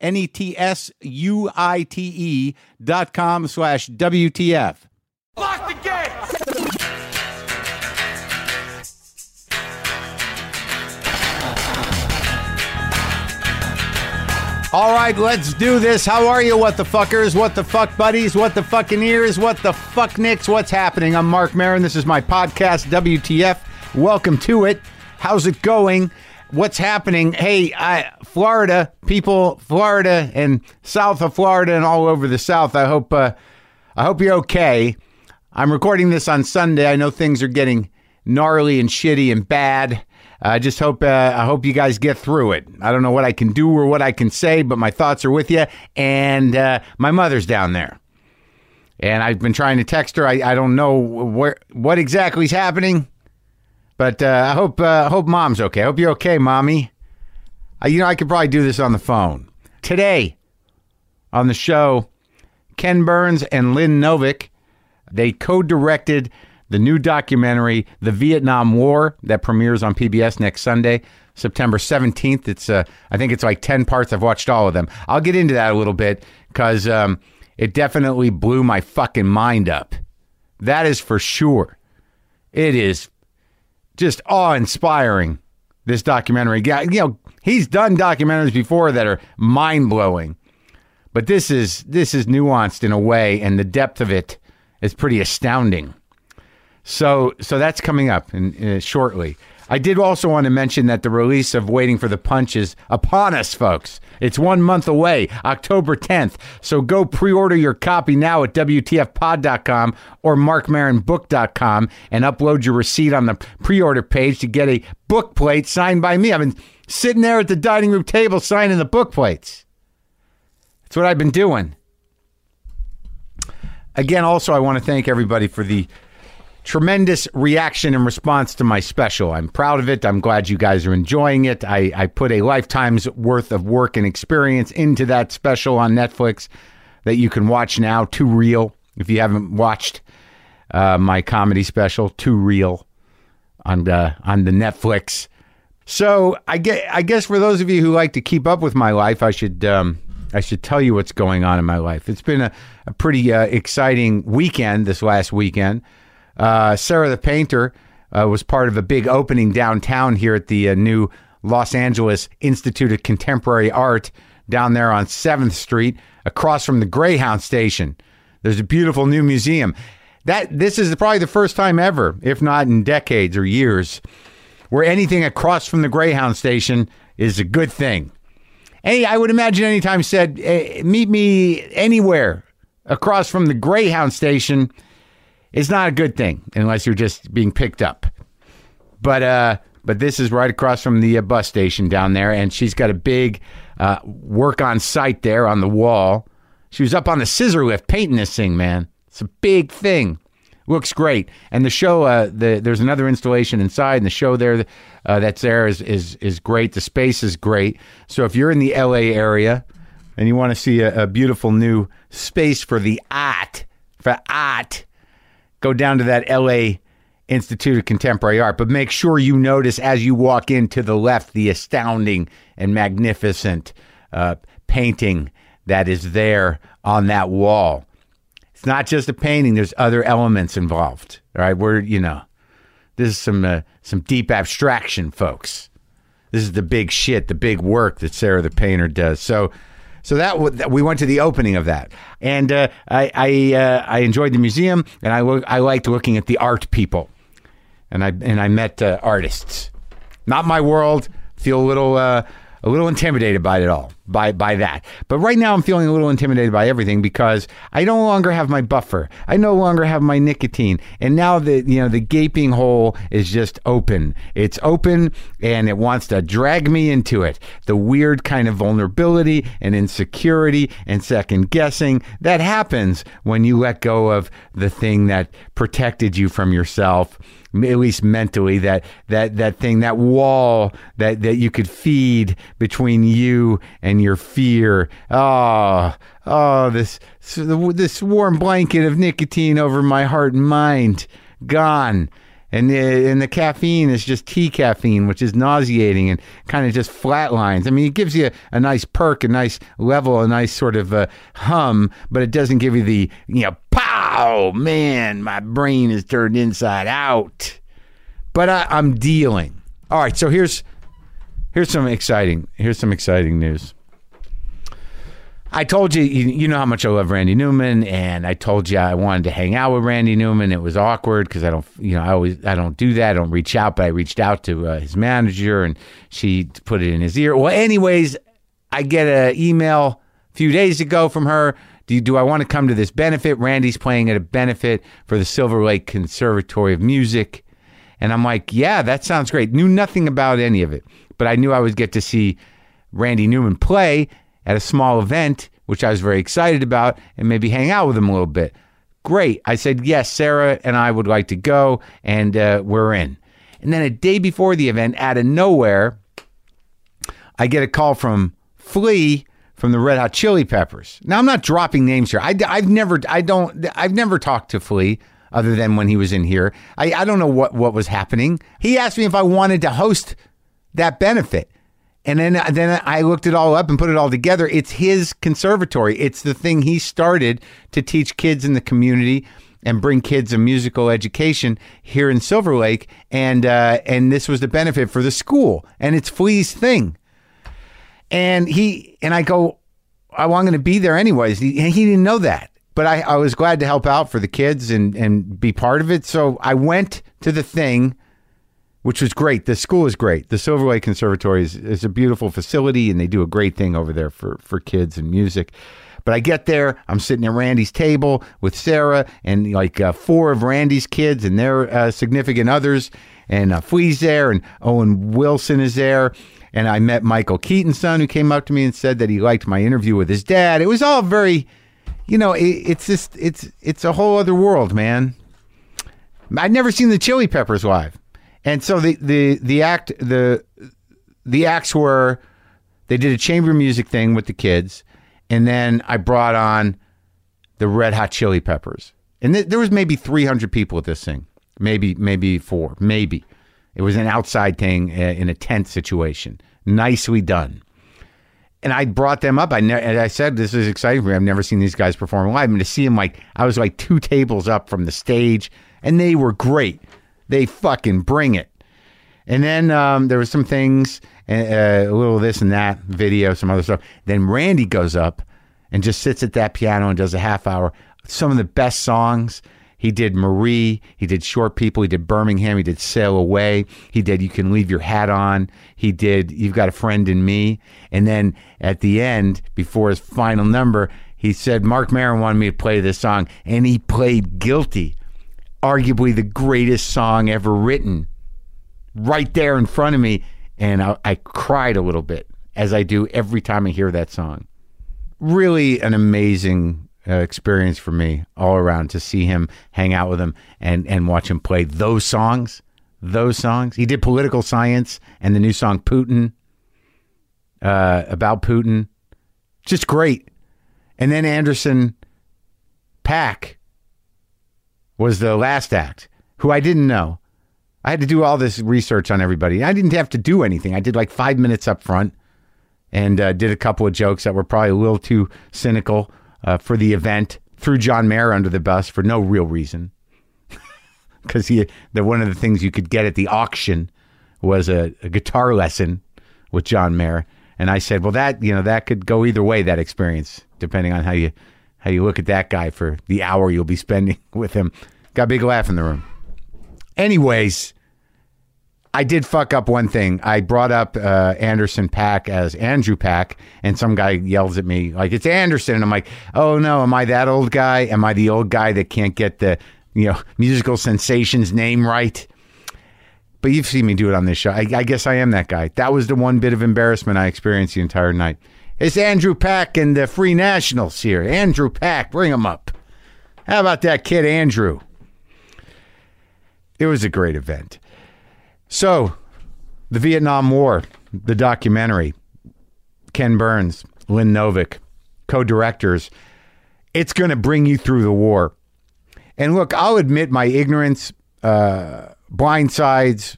N E T S U I T E dot com slash WTF. Lock the gate! All right, let's do this. How are you, what the fuckers? What the fuck buddies? What the fucking ears? What the fuck nicks? What's happening? I'm Marc Maron. This is my podcast, WTF. Welcome to it. How's it going? What's happening? Hey, I, Florida people, Florida and south of Florida and all over the South. I hope, uh, I hope you're okay. I'm recording this on Sunday. I know things are getting gnarly and shitty and bad. I just hope uh, I hope you guys get through it. I don't know what I can do or what I can say, but my thoughts are with you. And uh, my mother's down there, and I've been trying to text her. I, I don't know where what exactly is happening, but uh, I hope uh, hope mom's okay. I hope you're okay, mommy. Uh, you know I could probably do this on the phone today on the show. Ken Burns and Lynn Novick they co-directed the new documentary, The Vietnam War, that premieres on PBS next Sunday, September 17th. It's, uh, I think it's like 10 parts. I've watched all of them. I'll get into that a little bit because um, it definitely blew my fucking mind up. That is for sure. It is just awe inspiring, this documentary. Yeah, You know, he's done documentaries before that are mind blowing. But this is this is nuanced in a way, and the depth of it is pretty astounding. So, so that's coming up in, uh, shortly. I did also want to mention that the release of Waiting for the Punch is upon us, folks. It's one month away, October 10th. So go pre order your copy now at WTFpod.com or marcmaronbook.com and upload your receipt on the pre order page to get a book plate signed by me. I've been sitting there at the dining room table signing the book plates. That's what I've been doing. Again, also, I want to thank everybody for the tremendous reaction and response to my special. I'm proud of it. I'm glad you guys are enjoying it. I, I put a lifetime's worth of work and experience into that special on Netflix that you can watch now, Too Real. If you haven't watched uh, my comedy special, Too Real, on the, on the Netflix. So I get, I guess for those of you who like to keep up with my life, I should um, I should tell you what's going on in my life. It's been a, a pretty uh, exciting weekend this last weekend. Uh, Sarah the Painter uh, was part of a big opening downtown here at the uh, new Los Angeles Institute of Contemporary Art down there on 7th Street across from the Greyhound station. There's a beautiful new museum. That this is probably the first time ever, if not in decades or years, where anything across from the Greyhound station is a good thing. Any, I would imagine anytime said, eh, meet me anywhere across from the Greyhound station is not a good thing unless you're just being picked up. But uh, but this is right across from the uh, bus station down there, and she's got a big uh, work on site there on the wall. She was up on the scissor lift painting this thing, man. It's a big thing. Looks great, and the show. Uh, the there's another installation inside, and the show there uh, that's there is is is great. The space is great. So if you're in the LA area and you want to see a, a beautiful new space for the art for art, go down to that LA Institute of Contemporary Art. But make sure you notice as you walk in to the left the astounding and magnificent uh, painting that is there on that wall. It's not just a painting. There's other elements involved. All right, we're you know, this is some uh, some deep abstraction, folks. This is the big shit, the big work that Sarah the painter does. So, So that w- we went to the opening of that, and uh, I I, uh, I enjoyed the museum, and I I liked looking at the art people, and I and I met uh, artists. Not my world. Feel a little uh, a little intimidated by it all, by by that. But right now, I'm feeling a little intimidated by everything because I no longer have my buffer. I no longer have my nicotine, and now the you know the gaping hole is just open. It's open, and it wants to drag me into it. The weird kind of vulnerability and insecurity and second guessing that happens when you let go of the thing that protected you from yourself at least mentally that that that thing that wall that that you could feed between you and your fear oh oh this this warm blanket of nicotine over my heart and mind gone and the, and the caffeine is just tea caffeine, which is nauseating and kind of just flatlines. I mean, it gives you a, a nice perk, a nice level, a nice sort of uh, hum, but it doesn't give you the you know, pow, man, my brain is turned inside out. But I, I'm dealing. All right, so here's here's some exciting here's some exciting news. I told you, you, you know how much I love Randy Newman, and I told you I wanted to hang out with Randy Newman. It was awkward because I don't, you know, I always I don't do that. I don't reach out, but I reached out to uh, his manager, and she put it in his ear. Well, anyways, I get an email a few days ago from her. Do, you, do I want to come to this benefit? Randy's playing at a benefit for the Silver Lake Conservatory of Music. And I'm like, yeah, that sounds great. Knew nothing about any of it, but I knew I would get to see Randy Newman play at a small event, which I was very excited about, and maybe hang out with him a little bit. Great. I said, yes, Sarah and I would like to go, and uh, we're in. And then a day before the event, out of nowhere, I get a call from Flea from the Red Hot Chili Peppers. Now I'm not dropping names here. I, have never, I don't, I've never talked to Flea other than when he was in here. I, I don't know what what was happening. He asked me if I wanted to host that benefit. And then, then I looked it all up and put it all together. It's his conservatory. It's the thing he started to teach kids in the community and bring kids a musical education here in Silver Lake. And uh, and this was the benefit for the school. And it's Flea's thing. And he and I go, oh, I'm going to be there anyways. He, he didn't know that, but I, I was glad to help out for the kids and and be part of it. So I went to the thing, which was great. The school is great. The Silver Lake Conservatory is, is a beautiful facility, and they do a great thing over there for for kids and music. But I get there, I'm sitting at Randy's table with Sarah and like uh, four of Randy's kids and their uh, significant others, and uh, Flea's there, and Owen Wilson is there. And I met Michael Keaton's son, who came up to me and said that he liked my interview with his dad. It was all very, you know, it, it's just it's it's a whole other world, man. I'd never seen the Chili Peppers live, and so the the the act the the acts were they did a chamber music thing with the kids, and then I brought on the Red Hot Chili Peppers, and th- there was maybe three hundred people at this thing, maybe maybe four, maybe. It was an outside thing uh, in a tent situation, nicely done. And I brought them up. I ne- and I said this is exciting for me. I've never seen these guys perform live. Mean, to see them like I was like two tables up from the stage, and they were great. They fucking bring it. And then um, there was some things, uh, a little this and that video, some other stuff. Then Randy goes up and just sits at that piano and does a half hour. Some of the best songs. He did Marie. He did Short People. He did Birmingham. He did Sail Away. He did You Can Leave Your Hat On. He did You've Got a Friend in Me. And then at the end, before his final number, he said Marc Maron wanted me to play this song, and he played Guilty, arguably the greatest song ever written, right there in front of me. And I, I cried a little bit, as I do every time I hear that song. Really an amazing uh, experience for me all around to see him hang out with him and and watch him play those songs those songs he did political science and the new song putin uh, about putin just great and then Anderson .Paak was the last act who i didn't know i had to do all this research on everybody i didn't have to do anything i did like five minutes up front and uh, did a couple of jokes that were probably a little too cynical uh, for the event. Threw John Mayer under the bus for no real reason, because he the one of the things you could get at the auction was a, a guitar lesson with John Mayer, And I said, well, that you know that could go either way. That experience, depending on how you how you look at that guy for the hour you'll be spending with him. Got a big laugh in the room. Anyways, I did fuck up one thing. I brought up uh, Anderson .Paak as Andrew Pack, and some guy yells at me like it's Anderson, and I'm like, oh no, am I that old guy? Am I the old guy that can't get the you know musical sensations name right? But you've seen me do it on this show. I, I guess I am that guy. That was the one bit of embarrassment I experienced the entire night. It's Andrew Pack and the Free Nationals here. Andrew Pack, bring him up. How about that kid, Andrew? It was a great event. So, the Vietnam War, the documentary, Ken Burns, Lynn Novick, co directors, it's going to bring you through the war. And look, I'll admit my ignorance, uh, blind sides,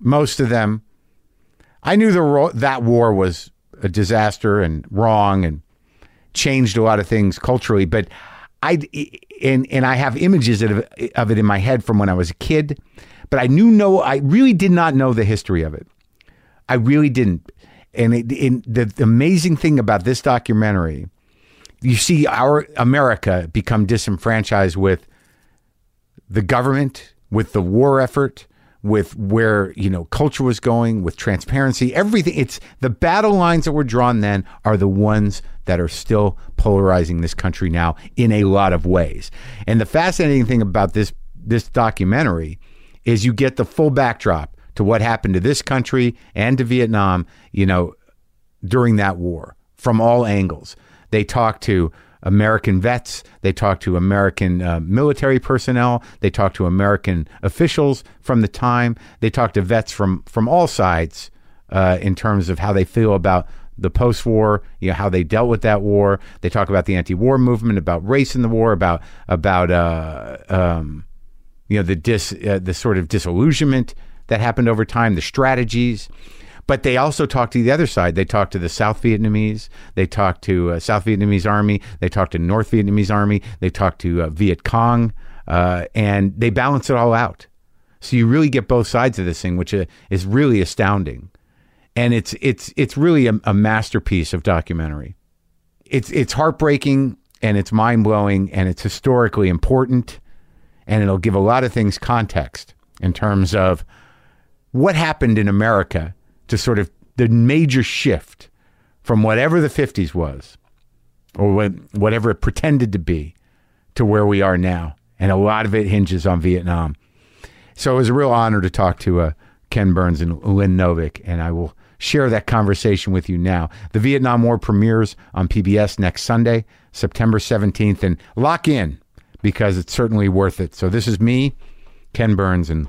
most of them. I knew the ro- that war was a disaster and wrong and changed a lot of things culturally, but I and and I have images of, of it in my head from when I was a kid, but I knew no, I really did not know the history of it. I really didn't. And it, in, the, the amazing thing about this documentary, you see our America become disenfranchised with the government, with the war effort, with where you know culture was going, with transparency, everything. It's the battle lines that were drawn then are the ones that are still polarizing this country now in a lot of ways. And the fascinating thing about this this documentary is you get the full backdrop to what happened to this country and to Vietnam, you know, during that war from all angles. They talk to American vets. They talk to American uh, military personnel. They talk to American officials from the time. They talk to vets from from all sides uh, in terms of how they feel about the post-war, you know, how they dealt with that war. They talk about the anti-war movement, about race in the war, about about uh, um, you know the dis uh, the sort of disillusionment that happened over time, the strategies. But they also talk to the other side. They talk to the South Vietnamese. They talk to uh, South Vietnamese army. They talk to North Vietnamese army. They talk to uh, Viet Cong, uh, and they balance it all out. So you really get both sides of this thing, which uh, is really astounding, and it's it's it's really a, a masterpiece of documentary. It's it's heartbreaking and it's mind blowing and it's historically important, and it'll give a lot of things context in terms of what happened in America to sort of the major shift from whatever the 50s was or whatever it pretended to be to where we are now. And a lot of it hinges on Vietnam. So it was a real honor to talk to uh, Ken Burns and Lynn Novick, and I will share that conversation with you now. The Vietnam War premieres on PBS next Sunday, September 17th, and lock in because it's certainly worth it. So this is me, Ken Burns, and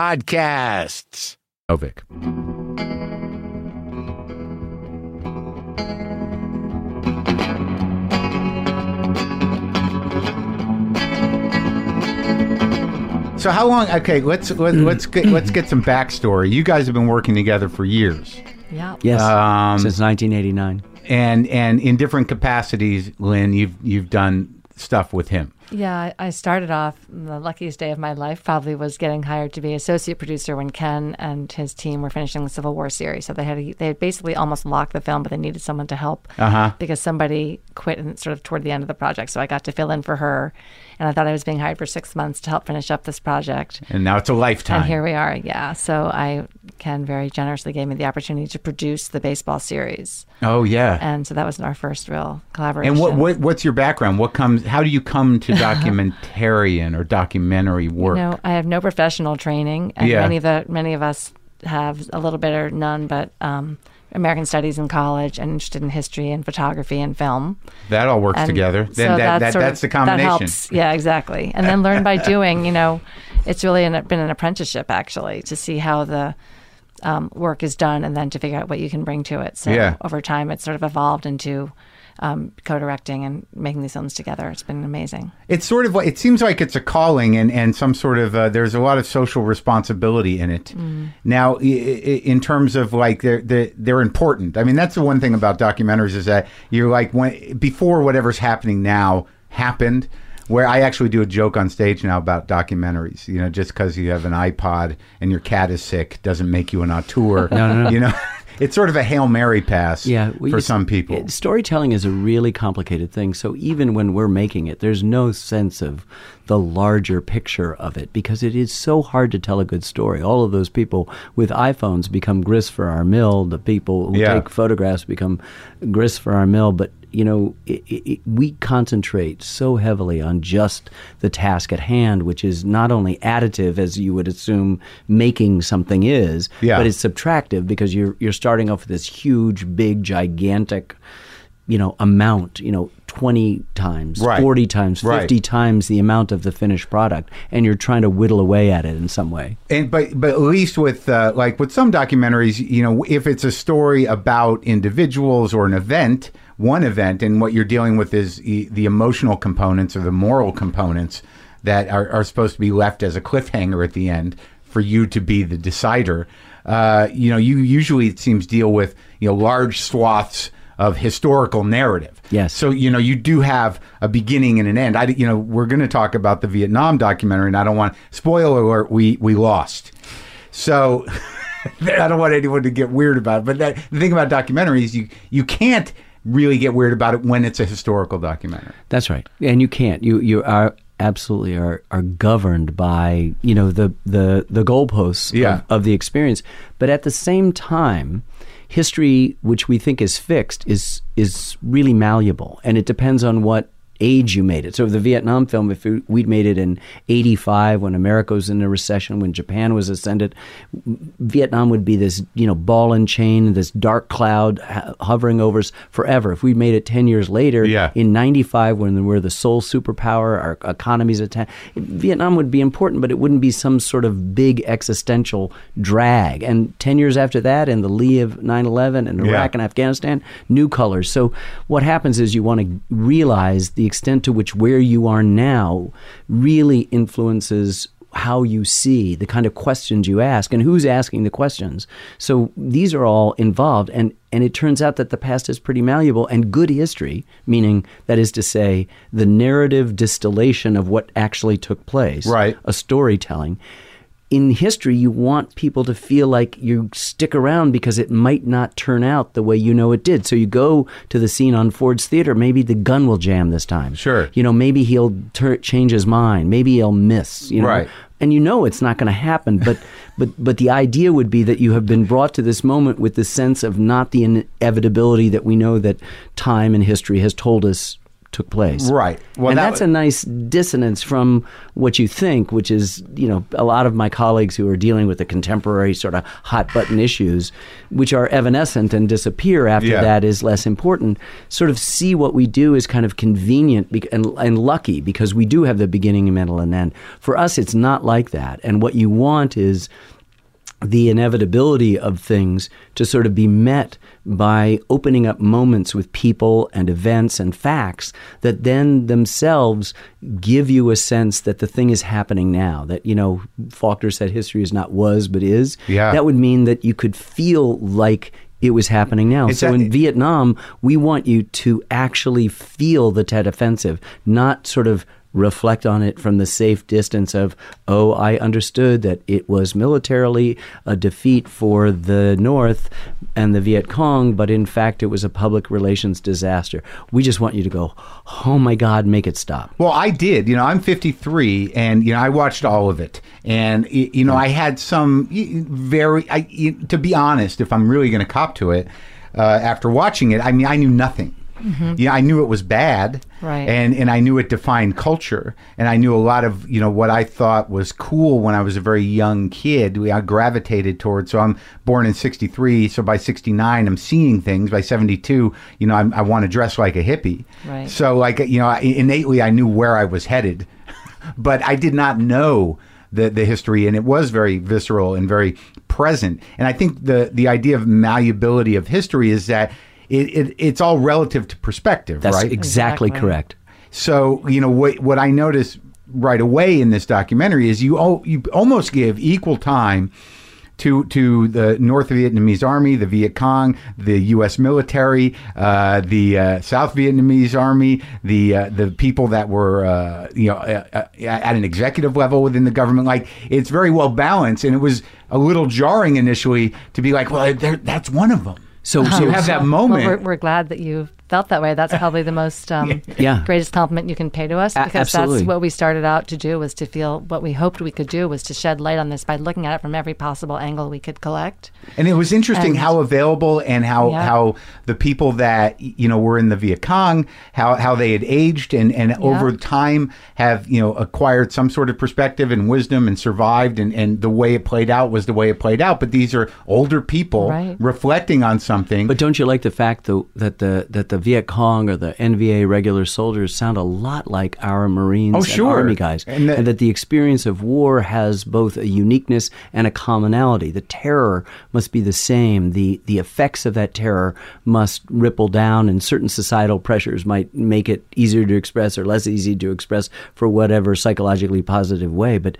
podcasts. Novick. So how long? Okay, let's let, let's get let's get some backstory. You guys have been working together for years, Yeah. Yes, Um, since 1989. and and in different capacities. Lynn, you've you've done stuff with him. Yeah, I started off the luckiest day of my life. Probably was getting hired to be associate producer when Ken and his team were finishing the Civil War series. So they had a, they had basically almost locked the film, but they needed someone to help Uh huh. because somebody quit and sort of toward the end of the project. So I got to fill in for her, and I thought I was being hired for six months to help finish up this project. And now it's a lifetime. And here we are, yeah. So I Ken very generously gave me the opportunity to produce the baseball series, oh yeah. and so that was our first real collaboration. And what, what what's your background? What comes? How do you come to documentarian or documentary work? No, I have no professional training, and Yeah. many of the many of us have a little bit or none, but um, American Studies in college, and interested in history and photography and film. that all works And together. so Then that, that of- that's the combination. That helps. Yeah, exactly. And then learn by doing. You know, it's really an, been an apprenticeship actually to see how the um, work is done, and then to figure out what you can bring to it. So Yeah. over time, it's sort of evolved into um, co-directing and making these films together. It's been amazing. It's sort of like it seems like it's a calling and and some sort of uh, there's a lot of social responsibility in it. Now, i- i- in terms of like they're they're, they're important. I mean, that's the one thing about documentaries is that you're like when before whatever's happening now happened. Where I actually do a joke on stage now about documentaries. You know, just because you have an iPod and your cat is sick doesn't make you an auteur. no, no, no. You know, it's sort of a hail mary pass. Yeah, well, for you- some people. it- storytelling is a really complicated thing. So even when we're making it, there's no sense of the larger picture of it because it is so hard to tell a good story. All of those people with iPhones become grist for our mill. The people who Yeah. take photographs become grist for our mill. But you know, it, it, we concentrate so heavily on just the task at hand, which is not only additive, as you would assume making something is, Yeah. but it's subtractive because you're you're starting off with this huge, big, gigantic, you know, amount. You know, twenty times, Right. forty times, Right. fifty times the amount of the finished product, and you're trying to whittle away at it in some way. and but but at least with uh, like with some documentaries, you know, if it's a story about individuals or an event, one event, and what you're dealing with is e- the emotional components or the moral components that are, are supposed to be left as a cliffhanger at the end for you to be the decider. Uh, you know, you usually it seems deal with you know large swaths of historical narrative. Yes. So you know you do have a beginning and an end. I you know we're going to talk about the Vietnam documentary, and I don't want spoiler alert. We we lost. So I don't want anyone to get weird about it. But that, the thing about documentaries, you you can't really get weird about it when it's a historical documentary. That's right, and you can't. You you are absolutely are are governed by you know the the the goalposts Yeah. of, of the experience, but at the same time. History, which we think is fixed, is is really malleable, and it depends on what age you made it. So the Vietnam film, if we- we'd made it in '85 when America was in a recession, when Japan was ascendant, Vietnam would be this you know ball and chain, this dark cloud hovering over us forever. If we made it ten years later, Yeah. in 95 when we're the sole superpower our economy's attack vietnam would be important but it wouldn't be some sort of big existential drag and 10 years after that in the lee of 9-11 and iraq Yeah. and afghanistan new colors so what happens is you want to realize the extent to which where you are now really influences how you see, the kind of questions you ask, and who's asking the questions. So these are all involved, and and it turns out that the past is pretty malleable and good history, meaning that is to say, the narrative distillation of what actually took place, Right. A storytelling. In history, you want people to feel like you stick around because it might not turn out the way you know it did. So you go to the scene on Ford's Theater. Maybe the gun will jam this time. Sure. You know, maybe he'll tur change his mind. Maybe he'll miss. You know, Right. and you know it's not going to happen but but but the idea would be that you have been brought to this moment with the sense of not the inevitability that we know that time and history has told us took place Right. Well, and that that's w- a nice dissonance from what you think which is you know a lot of my colleagues who are dealing with the contemporary sort of hot button issues which are evanescent and disappear after Yeah. that is less important sort of see what we do as kind of convenient bec- and, and lucky because we do have the beginning middle and end for us it's not like that and what you want is the inevitability of things to sort of be met by opening up moments with people and events and facts that then themselves give you a sense that the thing is happening now. That, you know, Faulkner said history is not was, but is. Yeah. That would mean that you could feel like it was happening now. It's so in Vietnam, we want you to actually feel the Tet Offensive, not sort of reflect on it from the safe distance of, oh, I understood that it was militarily a defeat for the North and the Viet Cong, but in fact it was a public relations disaster. We just want you to go, oh my God, make it stop. Well, I did. You know, I'm 53, and you know, I watched all of it, and you know, I had some very. I, to be honest, if I'm really going to cop to it, uh, after watching it, I mean, I knew nothing. Mm-hmm. Yeah, I knew it was bad, Right. And and I knew it defined culture, and I knew a lot of you know what I thought was cool when I was a very young kid. We I gravitated towards. So I'm born in '63, so by '69 I'm seeing things. By '72, you know, I'm, I want to dress like a hippie. Right. So like you know, innately I knew where I was headed, but I did not know the the history, and it was very visceral and very present. And I think the the idea of malleability of history is that it, it it's all relative to perspective, That's right? exactly, Exactly. correct. So you know what what I noticed right away in this documentary is you al- you almost give equal time to to the North Vietnamese Army, the Viet Cong, the U.S. military, uh, the uh, South Vietnamese Army, the uh, the people that were uh, you know uh, uh, at an executive level within the government. Like it's very well balanced, and it was a little jarring initially to be like, well, that's one of them. So, So oh, you have that moment. Well, we're, we're glad that you felt that way. That's probably the most um, Yeah. greatest compliment you can pay to us because absolutely. that's what we started out to do was to feel what we hoped we could do was to shed light on this by looking at it from every possible angle we could collect. And it was interesting And- how available and how Yeah. how the people that you know were in the Viet Cong, how how they had aged and and over time have you know acquired some sort of perspective and wisdom and survived and and the way it played out was the way it played out. But these are older people Right. reflecting on something. But don't you like the fact though that the that the Viet Cong or the NVA regular soldiers sound a lot like our Marines Oh, and sure. Army guys, And and, that the experience of war has both a uniqueness and a commonality. The terror must be the same. the The effects of that terror must ripple down, and certain societal pressures might make it easier to express or less easy to express for whatever psychologically positive way. But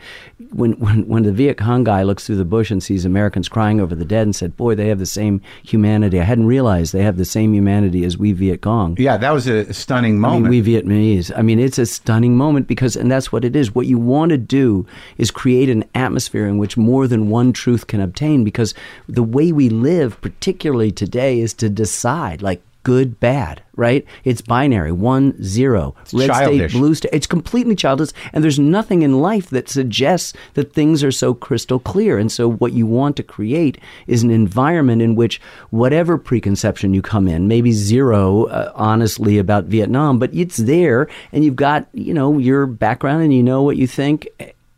when when when the Viet Cong guy looks through the bush and sees Americans crying over the dead and said, "Boy, they have the same humanity." I hadn't realized they have the same humanity as we Viet Cong. yeah, that was a stunning I moment. mean, we Vietnamese. I mean, it's a stunning moment because, and that's what it is. What you want to do is create an atmosphere in which more than one truth can obtain because the way we live, particularly today, is to decide like good, bad, right? It's binary one, zero. Red childish. state, blue state. It's completely childish. And there's nothing in life that suggests that things are so crystal clear. And so, what you want to create is an environment in which whatever preconception you come in, maybe zero, uh, honestly, about Vietnam, but it's there and you've got, you know, your background and you know what you think.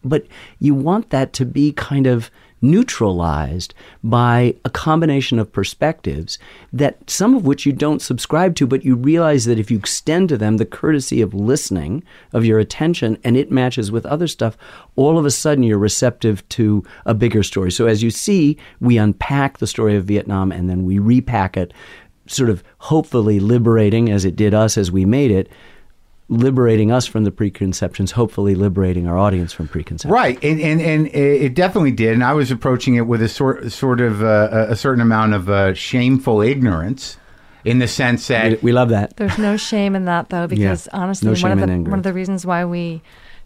But you want that to be kind of neutralized by a combination of perspectives that some of which you don't subscribe to, but you realize that if you extend to them the courtesy of listening, of your attention, and it matches with other stuff, all of a sudden you're receptive to a bigger story. So as you see, we unpack the story of Vietnam and then we repack it, sort of hopefully liberating as it did us as we made it. Liberating us from the preconceptions, hopefully liberating our audience from preconceptions. Right, and, and and it definitely did. And I was approaching it with a sort sort of uh, a certain amount of uh, shameful ignorance, in the sense that We, we love that. There's no shame in that though, because honestly, No one shame of the in ignorance. one of the reasons why we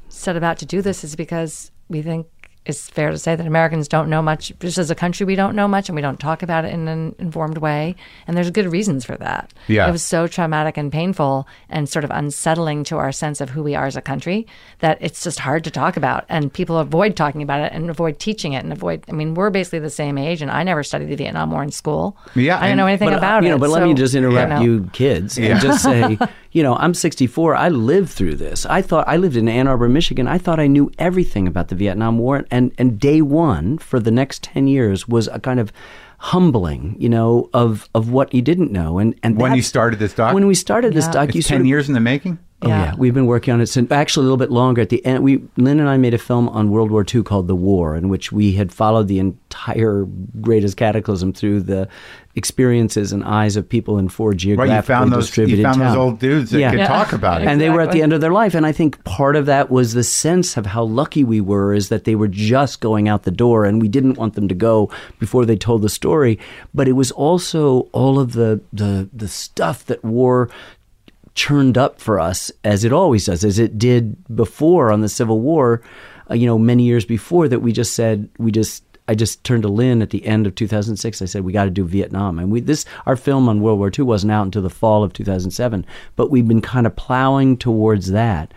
set about to do this is because we think it's fair to say that Americans don't know much. Just as a country, we don't know much, and we don't talk about it in an informed way. And there's good reasons for that. Yeah. it was so traumatic and painful, and sort of unsettling to our sense of who we are as a country that it's just hard to talk about. And people avoid talking about it and avoid teaching it and avoid. I mean, we're basically the same age, and I never studied the Vietnam War in school. Yeah, I don't and- know anything but, uh, about you know, it. But let me just interrupt know. you, kids, Yeah. and just say, you know, I'm 64. I lived through this. I thought I lived in Ann Arbor, Michigan. I thought I knew everything about the Vietnam War, and and day one for the next 10 years was a kind of humbling, you know, of of what you didn't know. And and when you started this doc, when we started this Yeah. doc, you it's sort ten of years in the making. Oh yeah. Yeah. we've been working on it since actually a little bit longer. At the end, we Lynn and I made a film on World War II called The War, in which we had followed the entire greatest cataclysm through the experiences and eyes of people in four Right, you found those. You distributed found those old dudes that Yeah. could Yeah. talk about it. And they were at the end of their life. And I think part of that was the sense of how lucky we were is that they were just going out the door and we didn't want them to go before they told the story. But it was also all of the, the, the stuff that war churned up for us as it always does, as it did before on the Civil War, uh, you know, many years before that we just said, we just, I just turned to Lynn at the end of 2006. I said, we got to do Vietnam. And we, this, our film on World War II wasn't out until the fall of 2007, but we've been kind of plowing towards that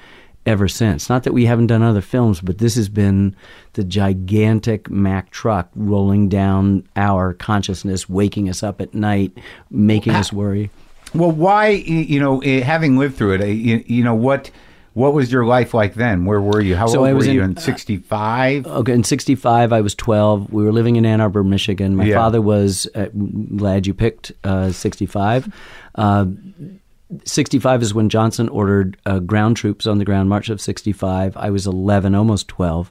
ever since. Not that we haven't done other films, but this has been the gigantic Mack truck rolling down our consciousness, waking us up at night, making us worry. Well, why? You know, eh, having lived through it, eh, you, you know what? What was your life like then? Where were you? How So old were you? in- In '65. Okay, in '65, I was 12. We were living in Ann Arbor, Michigan. My Yeah. father was uh, glad you picked uh, '65. Uh, 65 is when Johnson ordered uh, ground troops on the ground. March of 65. I was 11, almost 12.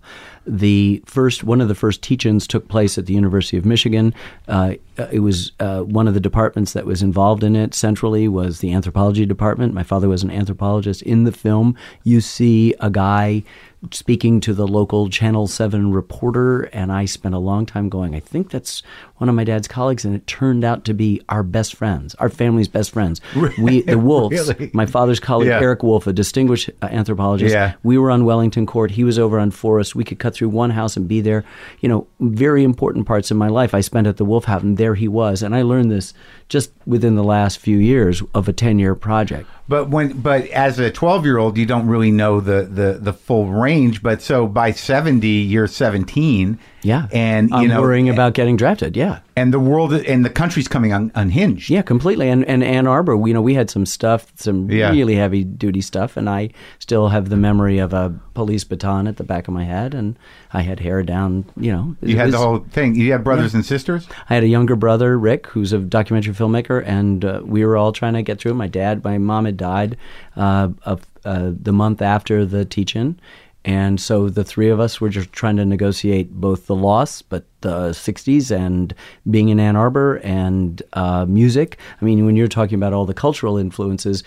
The first one of the first teach-ins took place at the University of Michigan. Uh, it was uh, one of the departments that was involved in it. Centrally was the anthropology department. My father was an anthropologist. In the film, you see a guy speaking to the local Channel 7 reporter, and I spent a long time going, I think that's one of my dad's colleagues, and it turned out to be our best friends, our family's best friends. We, the Wolves, Really? my father's colleague, Yeah. Eric Wolf, a distinguished uh, anthropologist. Yeah. We were on Wellington Court, he was over on Forest. We could cut through one house and be there. You know, very important parts of my life I spent at the Wolf House, and there he was. And I learned this just within the last few years of a 10 year project. But when, but as a 12 year old, you don't really know the, the, the full range. But so by 70, you're 17. Yeah. And, you I'm know, worrying about getting drafted. Yeah. and the world and the country's coming un, unhinged. Yeah, completely. And and Ann Arbor, you know, we had some stuff, some Yeah. really heavy duty stuff, and I still have the memory of a police baton at the back of my head, and I had hair down. You know, You had the whole thing. You had brothers and sisters? I had a younger brother, Rick, who's a documentary filmmaker, and uh, we were all trying to get through. it. My dad, my mom had died uh, of uh, the month after the teach-in, and so the three of us were just trying to negotiate both the loss, but the '60s and being in Ann Arbor and uh, music. I mean, when you're talking about all the cultural influences,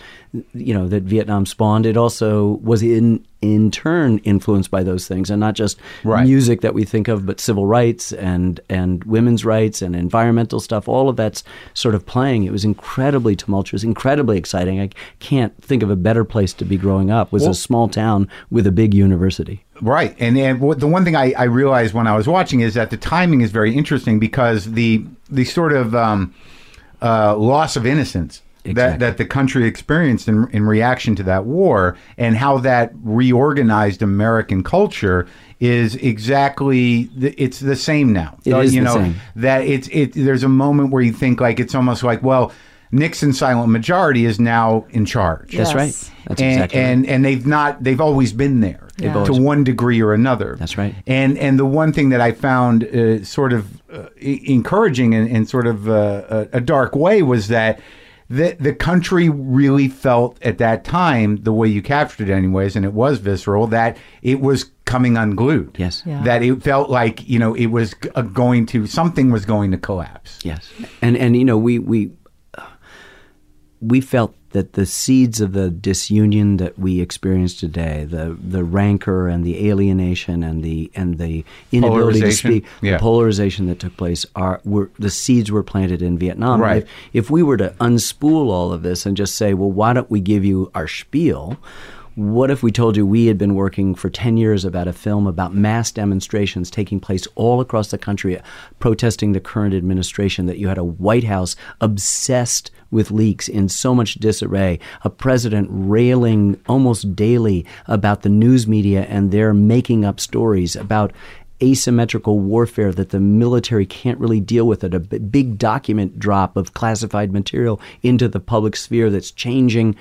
you know that Vietnam spawned, it also was in in turn influenced by those things, and not just Right. music that we think of, but civil rights and and women's rights and environmental stuff. All of that's sort of playing. It was incredibly tumultuous, incredibly exciting. I can't think of a better place to be growing up. Was Well- a small town with a big university. Right, and and what, the one thing I, I realized when I was watching is that the timing is very interesting because the the sort of um, uh, loss of innocence that, Exactly. that the country experienced in, in reaction to that war and how that reorganized American culture is exactly the, it's the same now. It Uh, is you the know same. that it's it. There's a moment where you think like it's almost like well. Nixon's silent majority is now in charge. That's Yes. right. That's and, exactly right. and and they've not they've always been there They've to always- one degree or another. That's right. And and the one thing that I found uh, sort of uh, encouraging in, in sort of uh, a, a dark way was that the the country really felt at that time the way you captured it anyways, and it was visceral that it was coming unglued. Yes. Yeah. That it felt like you know it was g- uh, going to something was going to collapse. Yes, and and you know we we we felt that the seeds of the disunion that we experience today, the the rancor and the alienation and the and the inability to Polarization. speak, Yeah. the polarization that took place are were the seeds were planted in Vietnam. Right. If, if we were to unspool all of this and just say, well, why don't we give you our spiel? What if we told you we had been working for 10 years about a film about mass demonstrations taking place all across the country protesting the current administration, that you had a White House obsessed with leaks in so much disarray, a president railing almost daily about the news media and their making up stories about asymmetrical warfare that the military can't really deal with it. A big document drop of classified material into the public sphere that's changing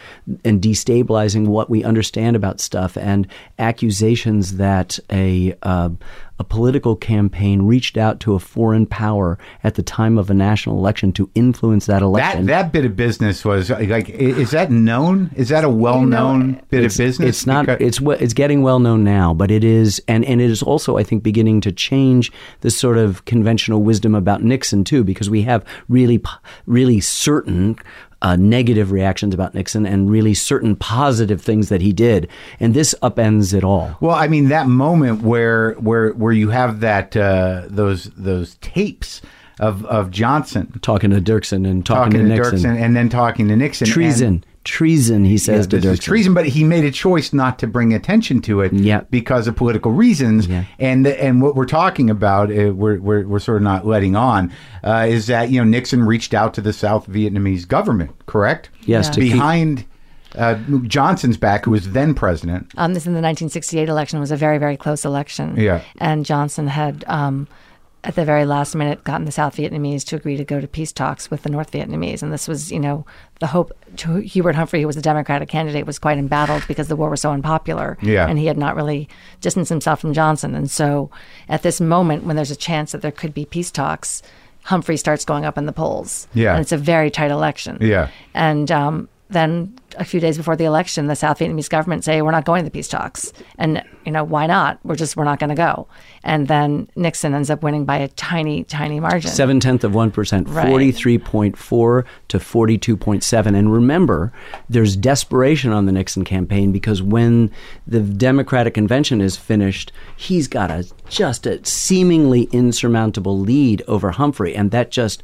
and destabilizing what we understand about stuff, and accusations that a uh, a political campaign reached out to a foreign power at the time of a national election to influence that election. that that bit of business was like, is that known? Is that a well-known bit of business? It's not. Because- It's it's getting well known now, but it is, and and it is also, I think, beginning to change the sort of conventional wisdom about Nixon too, because we have really, really certain. Uh, negative reactions about Nixon and really certain positive things that he did, and this upends it all. Well, I mean that moment where where where you have that uh, those those tapes of of Johnson Talking to Dirksen and talking, talking, to to, Nixon, Dirksen and then talking to Nixon. treason, And, treason, he says to this is Dirksen. treason, but he made a choice not to bring attention to it Yeah. because of political reasons. Yeah. And and what we're talking about, uh, we're, we're we're sort of not letting on, uh, is that you know Nixon reached out to the South Vietnamese government, correct? Yes, Yeah. to keep- behind uh, Johnson's back, who was then president. Um, this in the 1968 election was a very, very close election. Yeah. And Johnson had, um, at the very last minute, gotten the South Vietnamese to agree to go to peace talks with the North Vietnamese. And this was, you know, the hope. Hubert Humphrey, who was a Democratic candidate, was quite embattled because the war was so unpopular. Yeah. And he had not really distanced himself from Johnson. And so at this moment, when there's a chance that there could be peace talks, Humphrey starts going up in the polls. Yeah. And it's a very tight election. Yeah. And um, then a few days before the election, the South Vietnamese government say we're not going to the peace talks, and you know why not? We're just we're not going to go. And then Nixon ends up winning by a tiny, tiny margin. Seven tenth of one percent, forty-three point four to forty-two point seven. And remember, there's desperation on the Nixon campaign because when the Democratic convention is finished, he's got a just a seemingly insurmountable lead over Humphrey, and that just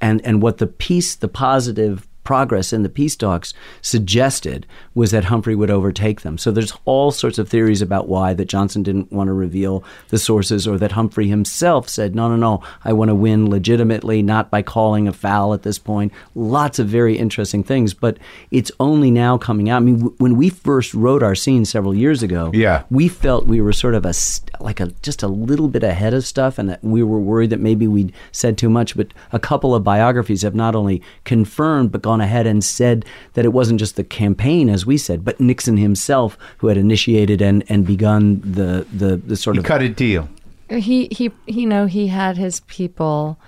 and and what the peace, the positive progress in the peace talks suggested was that Humphrey would overtake them. So there's all sorts of theories about why that Johnson didn't want to reveal the sources or that Humphrey himself said, no, no, no, I want to win legitimately, not by calling a foul at this point. Lots of very interesting things, but it's only now coming out. I mean, w- when we first wrote our scene several years ago, Yeah. we felt we were sort of a st- like a just a little bit ahead of stuff and that we were worried that maybe we'd said too much but a couple of biographies have not only confirmed but gone ahead and said that it wasn't just the campaign as we said but Nixon himself who had initiated and and begun the the, the sort He of cut a deal. he he you know he had his people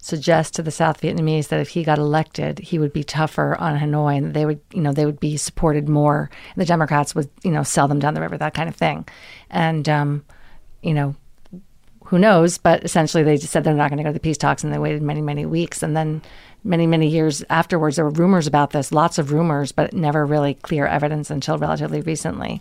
suggest to the South Vietnamese that if he got elected, he would be tougher on Hanoi, and they would you know they would be supported more. And the Democrats would you know sell them down the river, that kind of thing. And um, you know who knows? But essentially, they just said they're not going to go to the peace talks, and they waited many, many weeks, and then many, many years afterwards, there were rumors about this, lots of rumors, but never really clear evidence until relatively recently.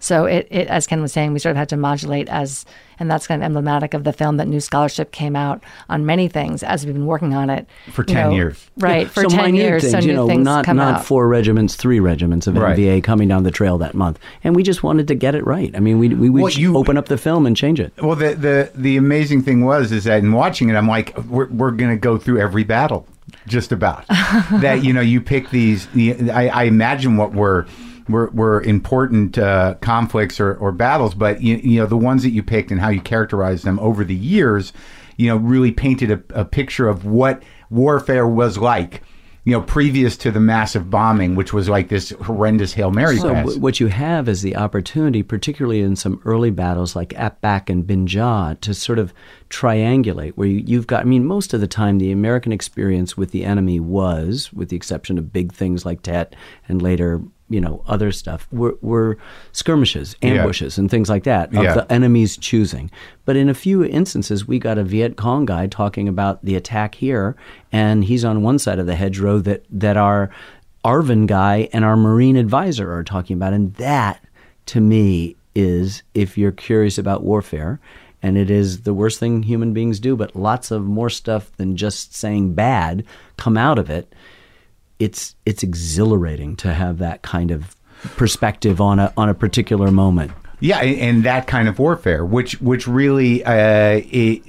So it, it as Ken was saying, we sort of had to modulate as, and that's kind of emblematic of the film that new scholarship came out on many things as we've been working on it For 10 know, years. right? For so ten minute years, things, so you know, things not come not out. four regiments, three regiments of Right. NVA coming down the trail that month, and we just wanted to get it right. I mean, we we would Well, you- open up the film and change it. Well, the, the the amazing thing was is that in watching it, I'm like, we're we're gonna go through every battle, just about. that you know, you pick these. I, I imagine what were were, were important uh, conflicts or, or battles, but you, you know the ones that you picked and how you characterized them over the years, you know, really painted a, a picture of what warfare was like. You know, previous to the massive bombing, which was like this horrendous hail mary So pass. what you have is the opportunity, particularly in some early battles like Ap Bac and Binh Gia, to sort of triangulate where you, you've got. I mean, most of the time, the American experience with the enemy was, with the exception of big things like Tet and later, you know, other stuff, were, were skirmishes, Yeah. ambushes, and things like that of Yeah. the enemy's choosing. But in a few instances, we got a Viet Cong guy talking about the attack here, and he's on one side of the hedgerow that that our ARVN guy and our Marine advisor are talking about, and that to me is if you're curious about warfare. And it is the worst thing human beings do, but lots of more stuff than just saying bad come out of it. It's it's exhilarating to have that kind of perspective on a on a particular moment. Yeah, and and that kind of warfare, which which really, uh, it,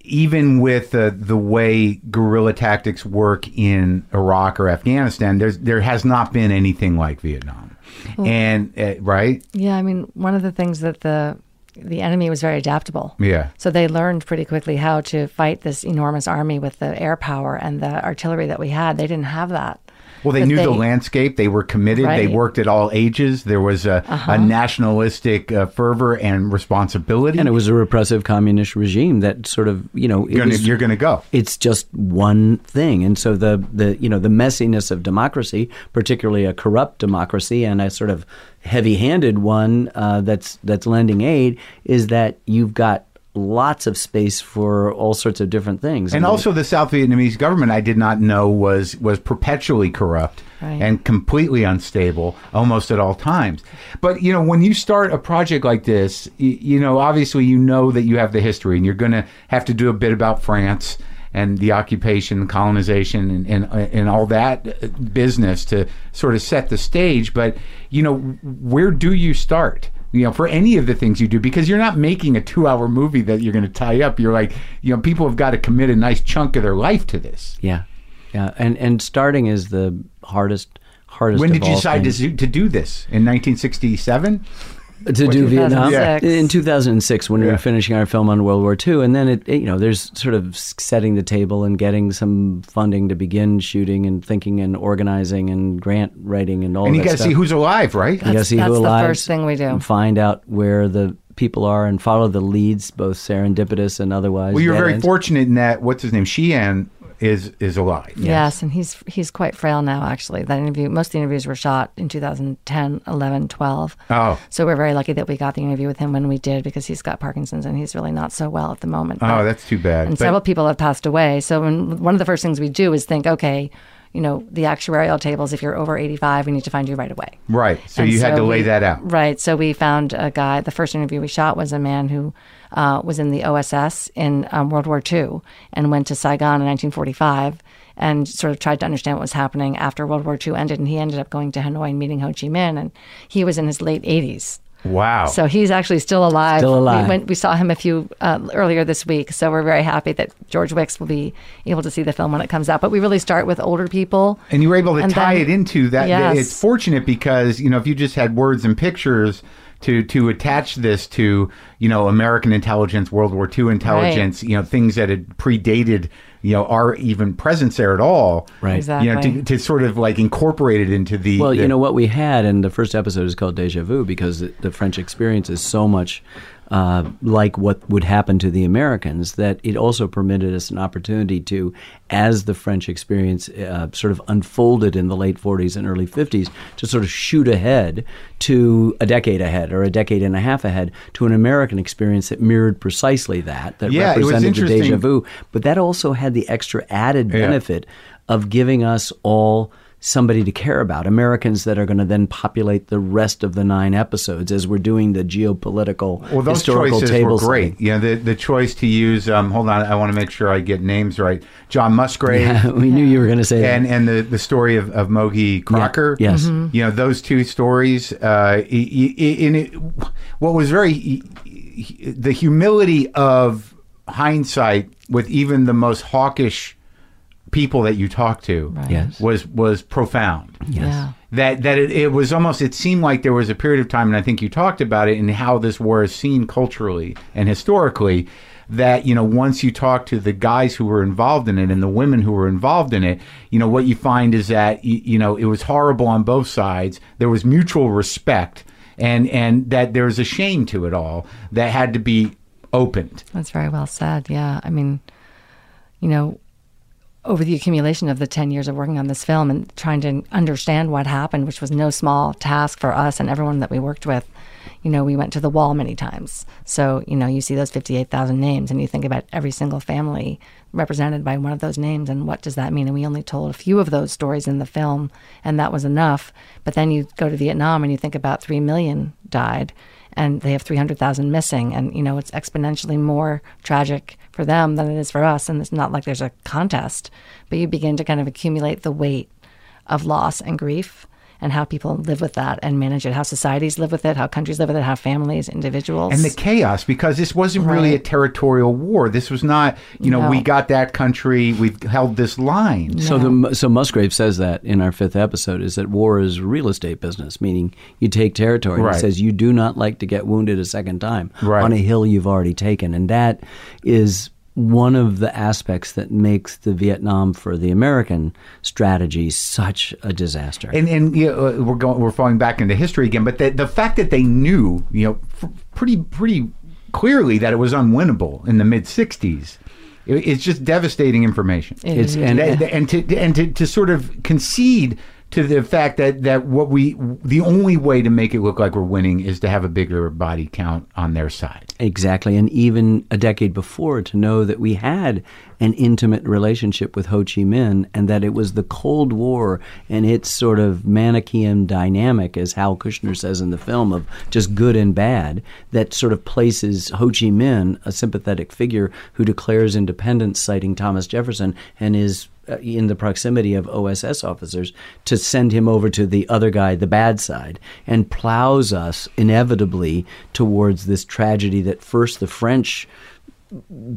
even with uh, the way guerrilla tactics work in Iraq or Afghanistan, there's there has not been anything like Vietnam, and uh, right, Yeah, I mean, one of the things that the the enemy was very adaptable. Yeah. So they learned pretty quickly how to fight this enormous army with the air power and the artillery that we had. They didn't have that. Well, they But knew the landscape. They were committed. They Right. Uh-huh. worked at all ages. There was a, a nationalistic uh, fervor and responsibility. And it was a repressive communist regime that sort of, you know, it you're, gonna, was- you're gonna go. it's just one thing and so the the you know the messiness of democracy particularly a corrupt democracy and a sort of heavy-handed one uh, that's that's lending aid is that you've got lots of space for all sorts of different things And I mean, also, the South Vietnamese government, I did not know was was perpetually corrupt Right. and completely unstable, almost at all times. But you know, when you start a project like this, you, you know, obviously, you know that you have the history, and you're going to have to do a bit about France and the occupation, colonization, and, and and all that uh, business to sort of set the stage. But you know, where do you start? You know, for any of the things you do, because you're not making a two-hour movie that you're going to tie up. You're like, you know, people have got to commit a nice chunk of their life to this. Yeah, yeah, and and starting is the hardest hardest. When did you decide to, things. to do this in 1967? To do Vietnam 2006. in 2006 when we were finishing our film on World War II, and then it, it, you know there's sort of setting the table and getting some funding to begin shooting and thinking and organizing and grant writing and all. That. And you got to see who's alive, right? You gotta That's- see who that's the alive first thing we do. find out where the people are and follow the leads, both serendipitous and otherwise. Well, you're very ends. fortunate in that. What's his name? Sheehan is is alive. Yes, and he's he's quite frail now. Actually, that interview, most of the interviews were shot in 2010, 11, 12. Oh. so we're very lucky that we got the interview with him when we did because he's got Parkinson's and he's really not so well at the moment. Oh, But- that's too bad. and But- several people have passed away. So when, one of the first things we do is think, okay, you know, the actuarial tables. If you're over 85, we need to find you right away. right. So And you had to lay we- that out. Right. So we found a guy. The first interview we shot was a man who uh, was in the OSS in um, World War II and went to Saigon in 1945 and sort of tried to understand what was happening after World War II ended. And he ended up going to Hanoi and meeting Ho Chi Minh. And he was in his late 80s. Wow. So he's actually still alive. Still alive. We, went, we saw him a few uh, earlier this week. So we're very happy that George Wickes will be able to see the film when it comes out. But we really start with older people. and you were able to tie then- it into that. Yes. It's fortunate because you know if you just had words and pictures to to attach this to you know American intelligence, World War II intelligence, you know things that had predated you know our even presence there at all. Right. Exactly. You know to, to sort of like incorporate it into the. Well, the- you know what we had, and the first episode is called Deja Vu because the, the French experience is so much uh, like what would happen to the Americans that it also permitted us an opportunity to, as the French experience uh, sort of unfolded in the late 40s and early 50s, to sort of shoot ahead to a decade ahead or a decade and a half ahead to an American experience that mirrored precisely that, that Yeah, represented the deja vu. But that also had the extra added Yeah. benefit of giving us all somebody to care about Americans that are going to then populate the rest of the nine episodes as we're doing the geopolitical Well, those historical choices table were great. setting. You the the choice to use. Um, hold on, I want to make sure I get names right. John Musgrave. Yeah, we knew you were going to say and that. and the, the story of, of Mogie Crocker. Yes. You know those two stories. Uh, i- i- in it, what was very the humility of hindsight with even the most hawkish people that you talked to Yes. was was profound. Yeah. That that it, it was almost it seemed like there was a period of time, and I think you talked about it and how this war is seen culturally and historically. That you know, once you talk to the guys who were involved in it and the women who were involved in it, you know what you find is that you, you know it was horrible on both sides. There was mutual respect, and and that there's a shame to it all that had to be opened. That's very well said. Yeah. I mean, you know, over the accumulation of the 10 years of working on this film and trying to understand what happened, which was no small task for us and everyone that we worked with, you know, we went to the wall many times. So, you know, you see those 58,000 names and you think about every single family represented by one of those names and what does that mean? And we only told a few of those stories in the film and that was enough. But then you go to Vietnam and you think about 3 million died and they have 300,000 missing. And, you know, it's exponentially more tragic for them than it is for us. And it's not like there's a contest, but you begin to kind of accumulate the weight of loss and grief and how people live with that and manage it, how societies live with it, how countries live with it, how families, individuals. and the chaos because this wasn't really a territorial war. This was not, you know, No. we got that country, we've held this line. So the so Musgrave says that in our fifth episode is that war is real estate business, meaning you take territory. And Right. He says you do not like to get wounded a second time Right. on a hill you've already taken, and that is one of the aspects that makes the Vietnam for the American strategy such a disaster. And and you know, uh, we're going we're falling back into history again, but the the fact that they knew, you know, f- pretty pretty clearly that it was unwinnable in the mid '60s, it, it's just devastating information. It It's- and- and, and to and to, to sort of concede to the fact that that what we the only way to make it look like we're winning is to have a bigger body count on their side. Exactly. And even a decade before, to know that we had an intimate relationship with Ho Chi Minh and that it was the Cold War and its sort of Manichaean dynamic, as Hal Kushner says in the film, of just good and bad, that sort of places Ho Chi Minh, a sympathetic figure who declares independence, citing Thomas Jefferson, and is Uh, in the proximity of OSS officers to send him over to the other guy, the bad side, and plows us inevitably towards this tragedy that first the French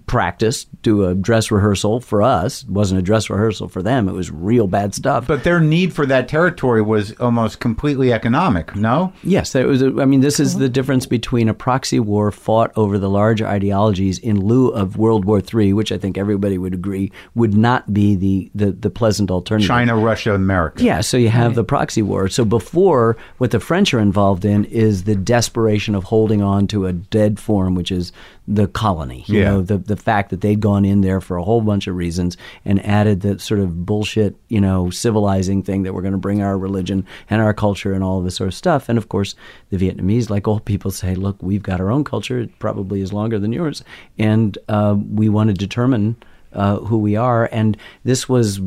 practice, do a dress rehearsal for us. It wasn't a dress rehearsal for them. It was real bad stuff. But their need for that territory was almost completely economic. No. Yes, that was. A, I mean, this is the difference between a proxy war fought over the large ideologies in lieu of World War III, which I think everybody would agree would not be the the, the pleasant alternative. China, Russia, America. Yeah, so you have the proxy war. So before, what the French are involved in is the desperation of holding on to a dead form, which is the colony. You Yeah. know, the the fact that they'd gone in there for a whole bunch of reasons and added that sort of bullshit, you know, civilizing thing that we're going to bring our religion and our culture and all of this sort of stuff. And of course, the Vietnamese, like all people, say, look, we've got our own culture. It probably is longer than yours, and uh, we want to determine. Uh, who we are, and this was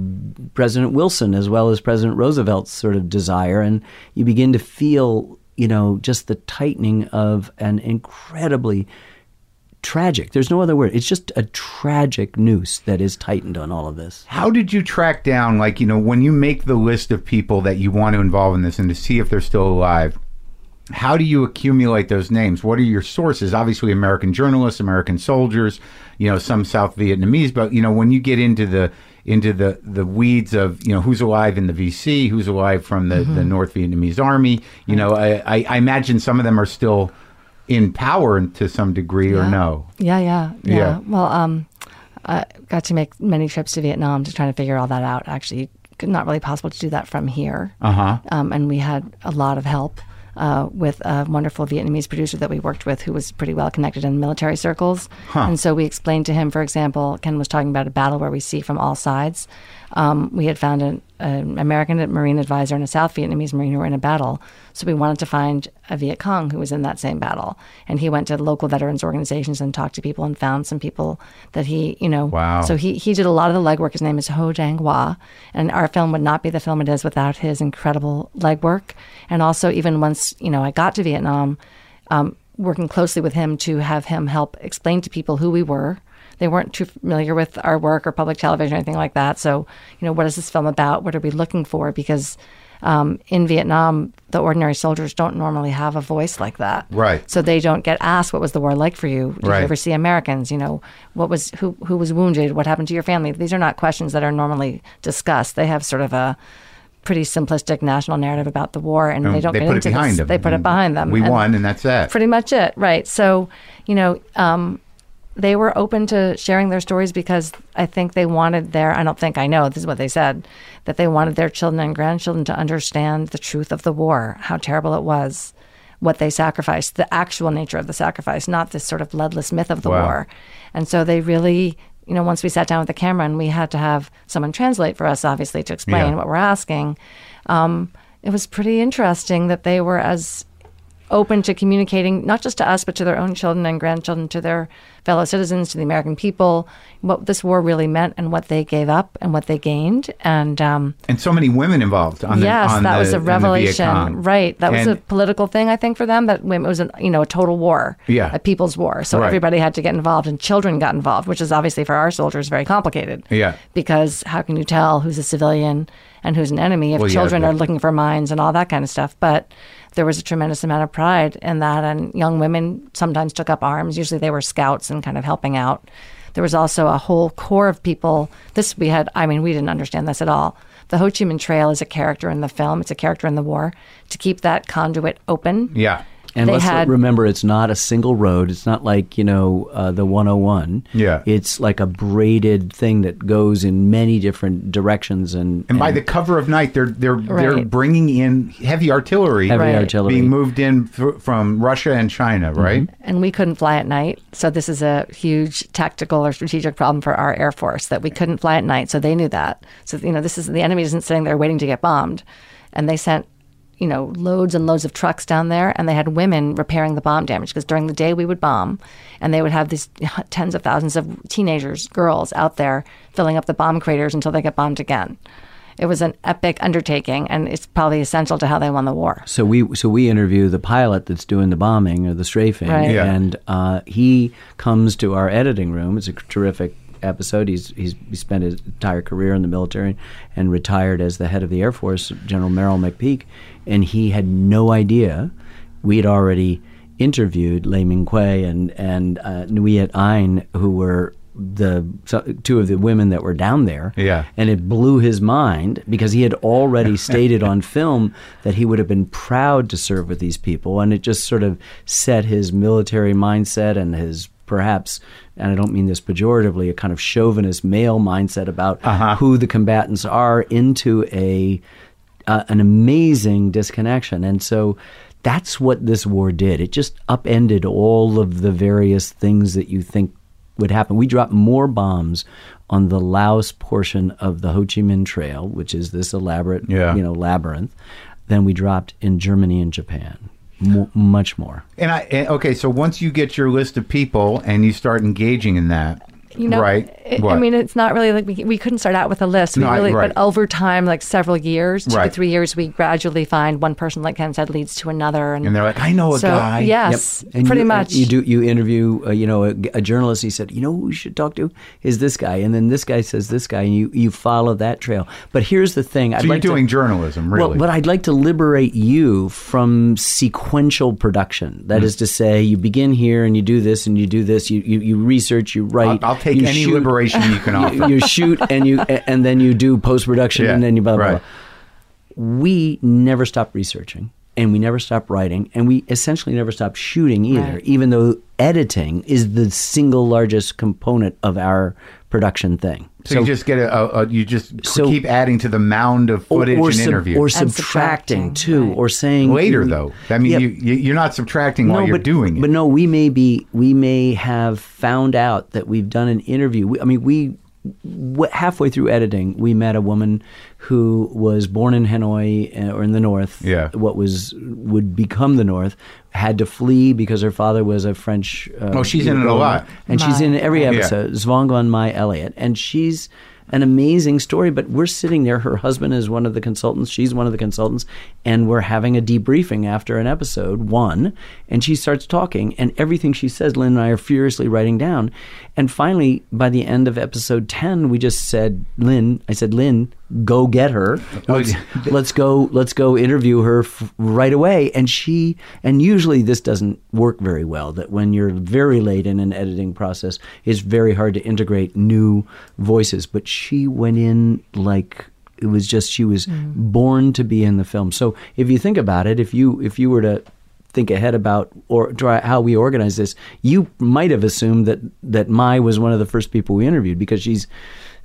President Wilson as well as President Roosevelt's sort of desire, and you begin to feel, you know, just the tightening of an incredibly tragic. There's no other word. It's just a tragic noose that is tightened on all of this. How did you track down, like, you know, when you make the list of people that you want to involve in this and to see if they're still alive? How do you accumulate those names? What are your sources? Obviously, American journalists, American soldiers, you know, some South Vietnamese. But you know, when you get into the into the the weeds of you know who's alive in the VC, who's alive from the, the mm-hmm. North Vietnamese Army, you know, I, I, I imagine some of them are still in power to some degree, or no? Yeah, yeah, yeah. Yeah. Well, um, I got to make many trips to Vietnam to try to figure all that out. Actually, not really possible to do that from here. Uh huh. Um, and we had a lot of help uh, with a wonderful Vietnamese producer that we worked with who was pretty well connected in military circles. And so we explained to him, for example, Ken was talking about a battle where we see from all sides. Um, we had found an, an American Marine advisor and a South Vietnamese Marine who were in a battle. So we wanted to find a Viet Cong who was in that same battle. And he went to local veterans organizations and talked to people and found some people that he, you know. Wow. So he, he did a lot of the legwork. His name is Ho Dang Hua. And our film would not be the film it is without his incredible legwork. And also, even once, you know, I got to Vietnam, um, working closely with him to have him help explain to people who we were. They weren't too familiar with our work or public television or anything like that. So, you know, what is this film about? What are we looking for? Because um, in Vietnam, the ordinary soldiers don't normally have a voice like that. Right. So they don't get asked, "What was the war like for you? Did Right. you ever see Americans? You know, what was who who was wounded? What happened to your family?" These are not questions that are normally discussed. They have sort of a pretty simplistic national narrative about the war, and they don't they get put into it behind this. them. They put it behind them. We And- won, and that's that. pretty much it right so you know um, they were open to sharing their stories because i think they wanted their i don't think i know this is what they said that they wanted their children and grandchildren to understand the truth of the war how terrible it was what they sacrificed the actual nature of the sacrifice not this sort of bloodless myth of the Wow. war and so they really you know once we sat down with the camera and we had to have someone translate for us obviously to explain Yeah. what we're asking um, it was pretty interesting that they were as open to communicating not just to us but to their own children and grandchildren to their fellow citizens to the american people what this war really meant and what they gave up and what they gained. And um, and so many women involved on the yes on that the- was a revelation. Right. That was a political thing i think for them that it was a you know a total war Yeah. a people's war. So Right. everybody had to get involved and children got involved which is obviously for our soldiers very complicated. Yeah. because how can you tell who's a civilian and who's an enemy if Well, yeah, children but- are looking for mines and all that kind of stuff? But there was a tremendous amount of pride in that and young women sometimes took up arms. Usually they were scouts and kind of helping out. There was also a whole core of people. This we had i mean we didn't understand this at all. The ho chi minh trail is a character in the film. It's a character in the war. To keep that conduit open yeah And They let's had- remember, it's not a single road. It's not like you know uh, the 101. Yeah. it's like a braided thing that goes in many different directions. And And by the cover of night, they're they're they're bringing in heavy artillery, heavy Right. artillery, being moved in th- from Russia and China, right? and we couldn't fly at night. So this is a huge tactical or strategic problem for our Air Force that we couldn't fly at night. So they knew that. So you know, this is the enemy isn't sitting there waiting to get bombed. and they sent you know loads and loads of trucks down there and they had women repairing the bomb damage because during the day we would bomb and they would have these tens of thousands of teenagers girls out there filling up the bomb craters until they get bombed again it was an epic undertaking and it's probably essential to how they won the war So we so we interview the pilot that's doing the bombing or the strafing, Right. Yeah. and uh, he comes to our editing room. It's a terrific episode. He's he's he spent his entire career in the military and retired as the head of the Air Force, General Merrill McPeak, and he had no idea we had already interviewed Le Minh Khue and and uh, Nguyen Ain, who were the so, two of the women that were down there Yeah. and it blew his mind because he had already stated on film that he would have been proud to serve with these people and it just sort of set his military mindset and his perhaps and I don't mean this pejoratively a kind of chauvinist male mindset about Uh-huh. who the combatants are into a uh, an amazing disconnection and so that's what this war did it just upended all of the various things that you think would happen. We dropped more bombs on the Laos portion of the Ho Chi Minh Trail, which is this elaborate, Yeah. you know, labyrinth, than we dropped in Germany and Japan. Mo- much more. And I and, okay, so once you get your list of people and you start engaging in that, you know right? it- i mean it's not really like we, we couldn't start out with a list we No, really right. but over time like several years two to three years we gradually find one person like ken said leads to another and, and they're like, I know a so guy. yes And pretty you, much You do you interview, uh, you know, a, a journalist. He said, you know, who we should talk to is this guy, and then this guy says this guy, and you you follow that trail. But here's the thing: I'd So you're like to- doing journalism, really? Well, but I'd like to liberate you from sequential production. That is to say, you begin here and you do this and you do this. You you, you research, you write. I'll, I'll take you any shoot, liberation you can offer. You, you shoot and you and then you do post production Yeah, and then you blah blah. right. blah. We never stop researching and we never stop writing and we essentially never stop shooting either. Right. Even though editing is the single largest component of our production thing. so, you just get a, a, a you just So- keep adding to the mound of or, footage or and sub- interviews. or subtracting subtracting, too, right. or saying Later, though, I mean, Yeah. you, you you're not subtracting while you're but, doing it. But no, we may be we may have found out that we've done an interview. We, I mean, we w- halfway through editing, we met a woman who was born in Hanoi uh, or in the north. Yeah. what was would become the north had to flee because her father was a French. Uh, Oh, she's in it a lot. and she's in every Yeah. episode. Duong Van Mai Elliott, and she's an amazing story. But we're sitting there. Her husband is one of the consultants. She's one of the consultants, and we're having a debriefing after an episode one. And she starts talking, and everything she says, Lynn and I are furiously writing down. And finally, by the end of episode ten, we just said, "Lynn," I said, "Lynn, go get her. Oh, Let's, let's go. Let's go interview her f- right away." And she, and usually this doesn't work very well. That when you're very late in an editing process, it's very hard to integrate new voices. But she went in like it was just she was mm. born to be in the film. So if you think about it, if you if you were to think ahead about or try how we organize this, you might have assumed that that Mai was one of the first people we interviewed because she's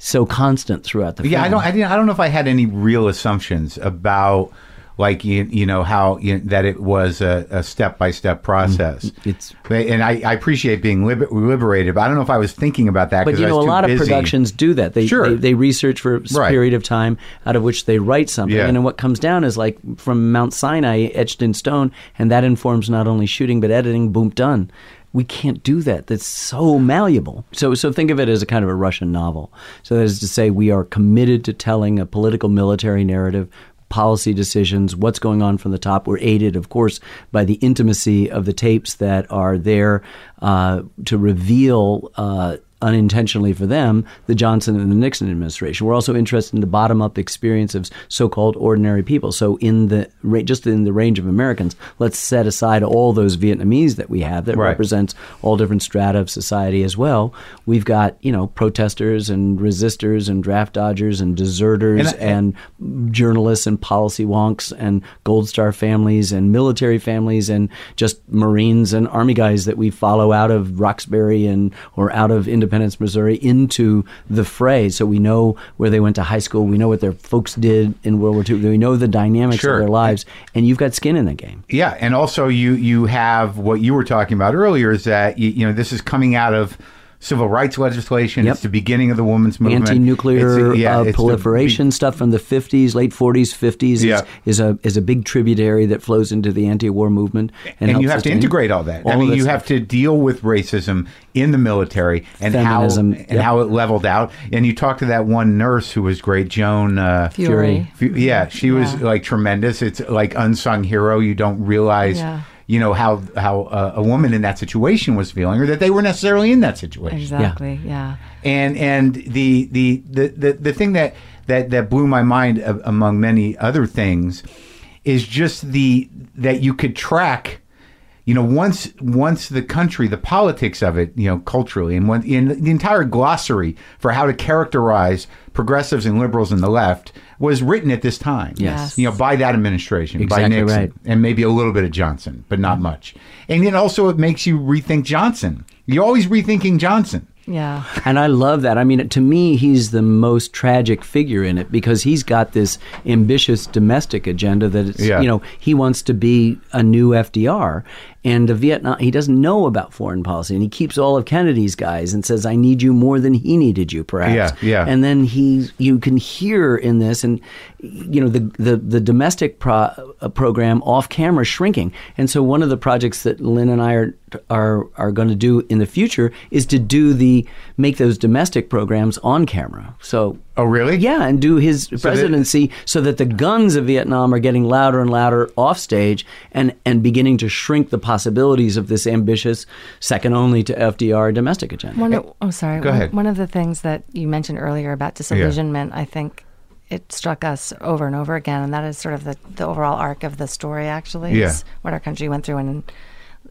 so constant throughout the yeah, I don't I, didn't, I don't know if I had any real assumptions about like you, you know how you, that it was a, a step-by-step process. Mm-hmm. It's- and I, I appreciate being liber- liberated, but I don't know if I was thinking about that. but you I know, was a lot busy. of productions do that. They, Sure. they they research for a Right. period of time, out of which they write something, Yeah. and then what comes down is like from Mount Sinai etched in stone, and that informs not only shooting but editing. Boom, done. We can't do that. That's so malleable. So so think of it as a kind of a Russian novel. So that is to say, we are committed to telling a political military narrative. Policy decisions, what's going on from the top. We're aided, of course, by the intimacy of the tapes that are there uh, to reveal uh, unintentionally for them the Johnson and the Nixon administration. We're also interested in the bottom up experience of so-called ordinary people. So in the just in the range of Americans, let's set aside all those Vietnamese that we have that Right. represents all different strata of society as well. We've got you know protesters and resistors and draft dodgers and deserters And and, journalists and policy wonks and Gold Star families and military families and just Marines and Army guys that we follow out of Roxbury and or out of Independence, Missouri into the fray. So we know where they went to high school. We know what their folks did in World War II. We know the dynamics Sure. of their lives, and you've got skin in the game. Yeah, and also you you have what you were talking about earlier is that you, you know this is coming out of civil rights legislation. Yep. It's the beginning of the women's movement. Anti-nuclear It's- yeah, uh, it's the proliferation stuff from the 50s, late 40s, 50s is, Yeah. is a is a big tributary that flows into the anti-war movement. And, and you have to integrate all that. I mean, you that have to deal with racism in the military and Feminism, how and yep. how it leveled out. And you talked to that one nurse who was great, Joan uh, Furey. Fu- Yeah, she was like tremendous. It's like unsung hero. You don't realize, Yeah. You know, how how uh, a woman in that situation was feeling, or that they were necessarily in that situation. Exactly. Yeah. And and the the the the, the thing that, that that blew my mind a- among many other things is just the that you could track you know once once the country the politics of it you know culturally and when in the entire glossary for how to characterize progressives and liberals in the left was written at this time Yes. you know by that administration by Nixon right. and maybe a little bit of Johnson but not mm-hmm. much and then also it makes you rethink Johnson you're always rethinking Johnson Yeah. And I love that. I mean, to me, he's the most tragic figure in it because he's got this ambitious domestic agenda that it's, Yeah. you know, he wants to be a new FDR. And the Vietnam, he doesn't know about foreign policy, and he keeps all of Kennedy's guys and says, "I need you more than he needed you, perhaps." Yeah, yeah. And then he, you can hear in this, and you know, the the the domestic pro, uh, program off camera shrinking. And so, one of the projects that Lynn and I are are are going to do in the future is to do the make those domestic programs on camera. So. Oh, really? Yeah, and do his that- presidency so that the guns of Vietnam are getting louder and louder off stage and, and beginning to shrink the possibilities of this ambitious, second only to FDR domestic agenda. One of, oh, sorry. Go one, ahead. one of the things that you mentioned earlier about disillusionment, I think it struck us over and over again, and that is sort of the, the overall arc of the story. Actually, Yeah. what our country went through, and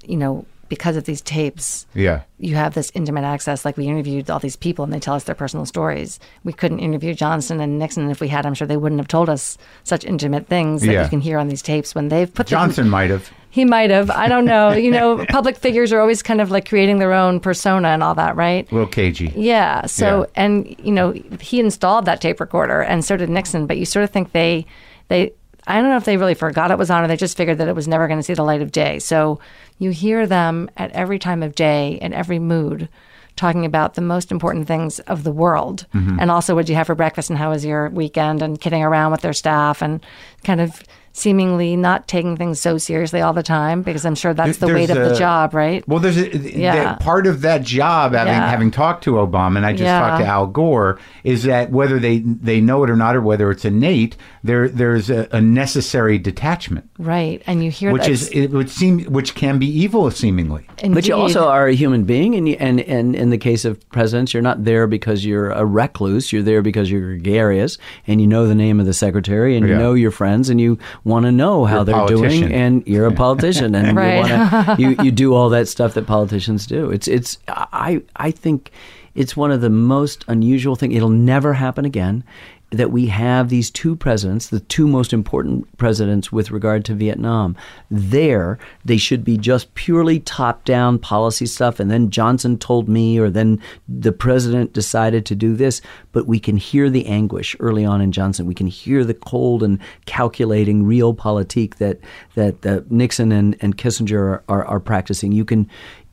you know, because of these tapes, Yeah. you have this intimate access. Like we interviewed all these people, and they tell us their personal stories. We couldn't interview Johnson and Nixon if we had. I'm sure they wouldn't have told us such intimate things that Yeah. you can hear on these tapes when they've put Johnson might have. he might have. I don't know. You know, public figures are always kind of like creating their own persona and all that, right? A little cagey. Yeah. So, Yeah. and you know, he installed that tape recorder, and so did Nixon. But you sort of think they, they, I don't know if they really forgot it was on, or they just figured that it was never going to see the light of day. So you hear them at every time of day, in every mood, talking about the most important things of the world, Mm-hmm. and also what you have for breakfast and how was your weekend, and kidding around with their staff, and kind of seemingly not taking things so seriously all the time because I'm sure that's the There's weight of the job, right? Well, there's a, Yeah. that part of that job, having, Yeah. having talked to Obama, and I just Yeah. talked to Al Gore, is that whether they they know it or not, or whether it's innate, there there's a, a necessary detachment, right. And you hear which that is it would seem which can be evil seemingly. But you also are a human being, and, you, and and in the case of presidents, you're not there because you're a recluse. You're there because you're gregarious, and you know the name of the secretary, and you Yeah. know your friends, and you want to know how You're a they're doing, and you're a politician, and Right. you, wanna, you you do all that stuff that politicians do. It's it's I I think it's one of the most unusual things. It'll never happen again. That we have these two presidents, the two most important presidents with regard to Vietnam, there they should be just purely top down policy stuff. And then Johnson told me, or then the president decided to do this. But we can hear the anguish early on in Johnson. We can hear the cold and calculating realpolitik that that, that Nixon and, and Kissinger are, are, are practicing. You can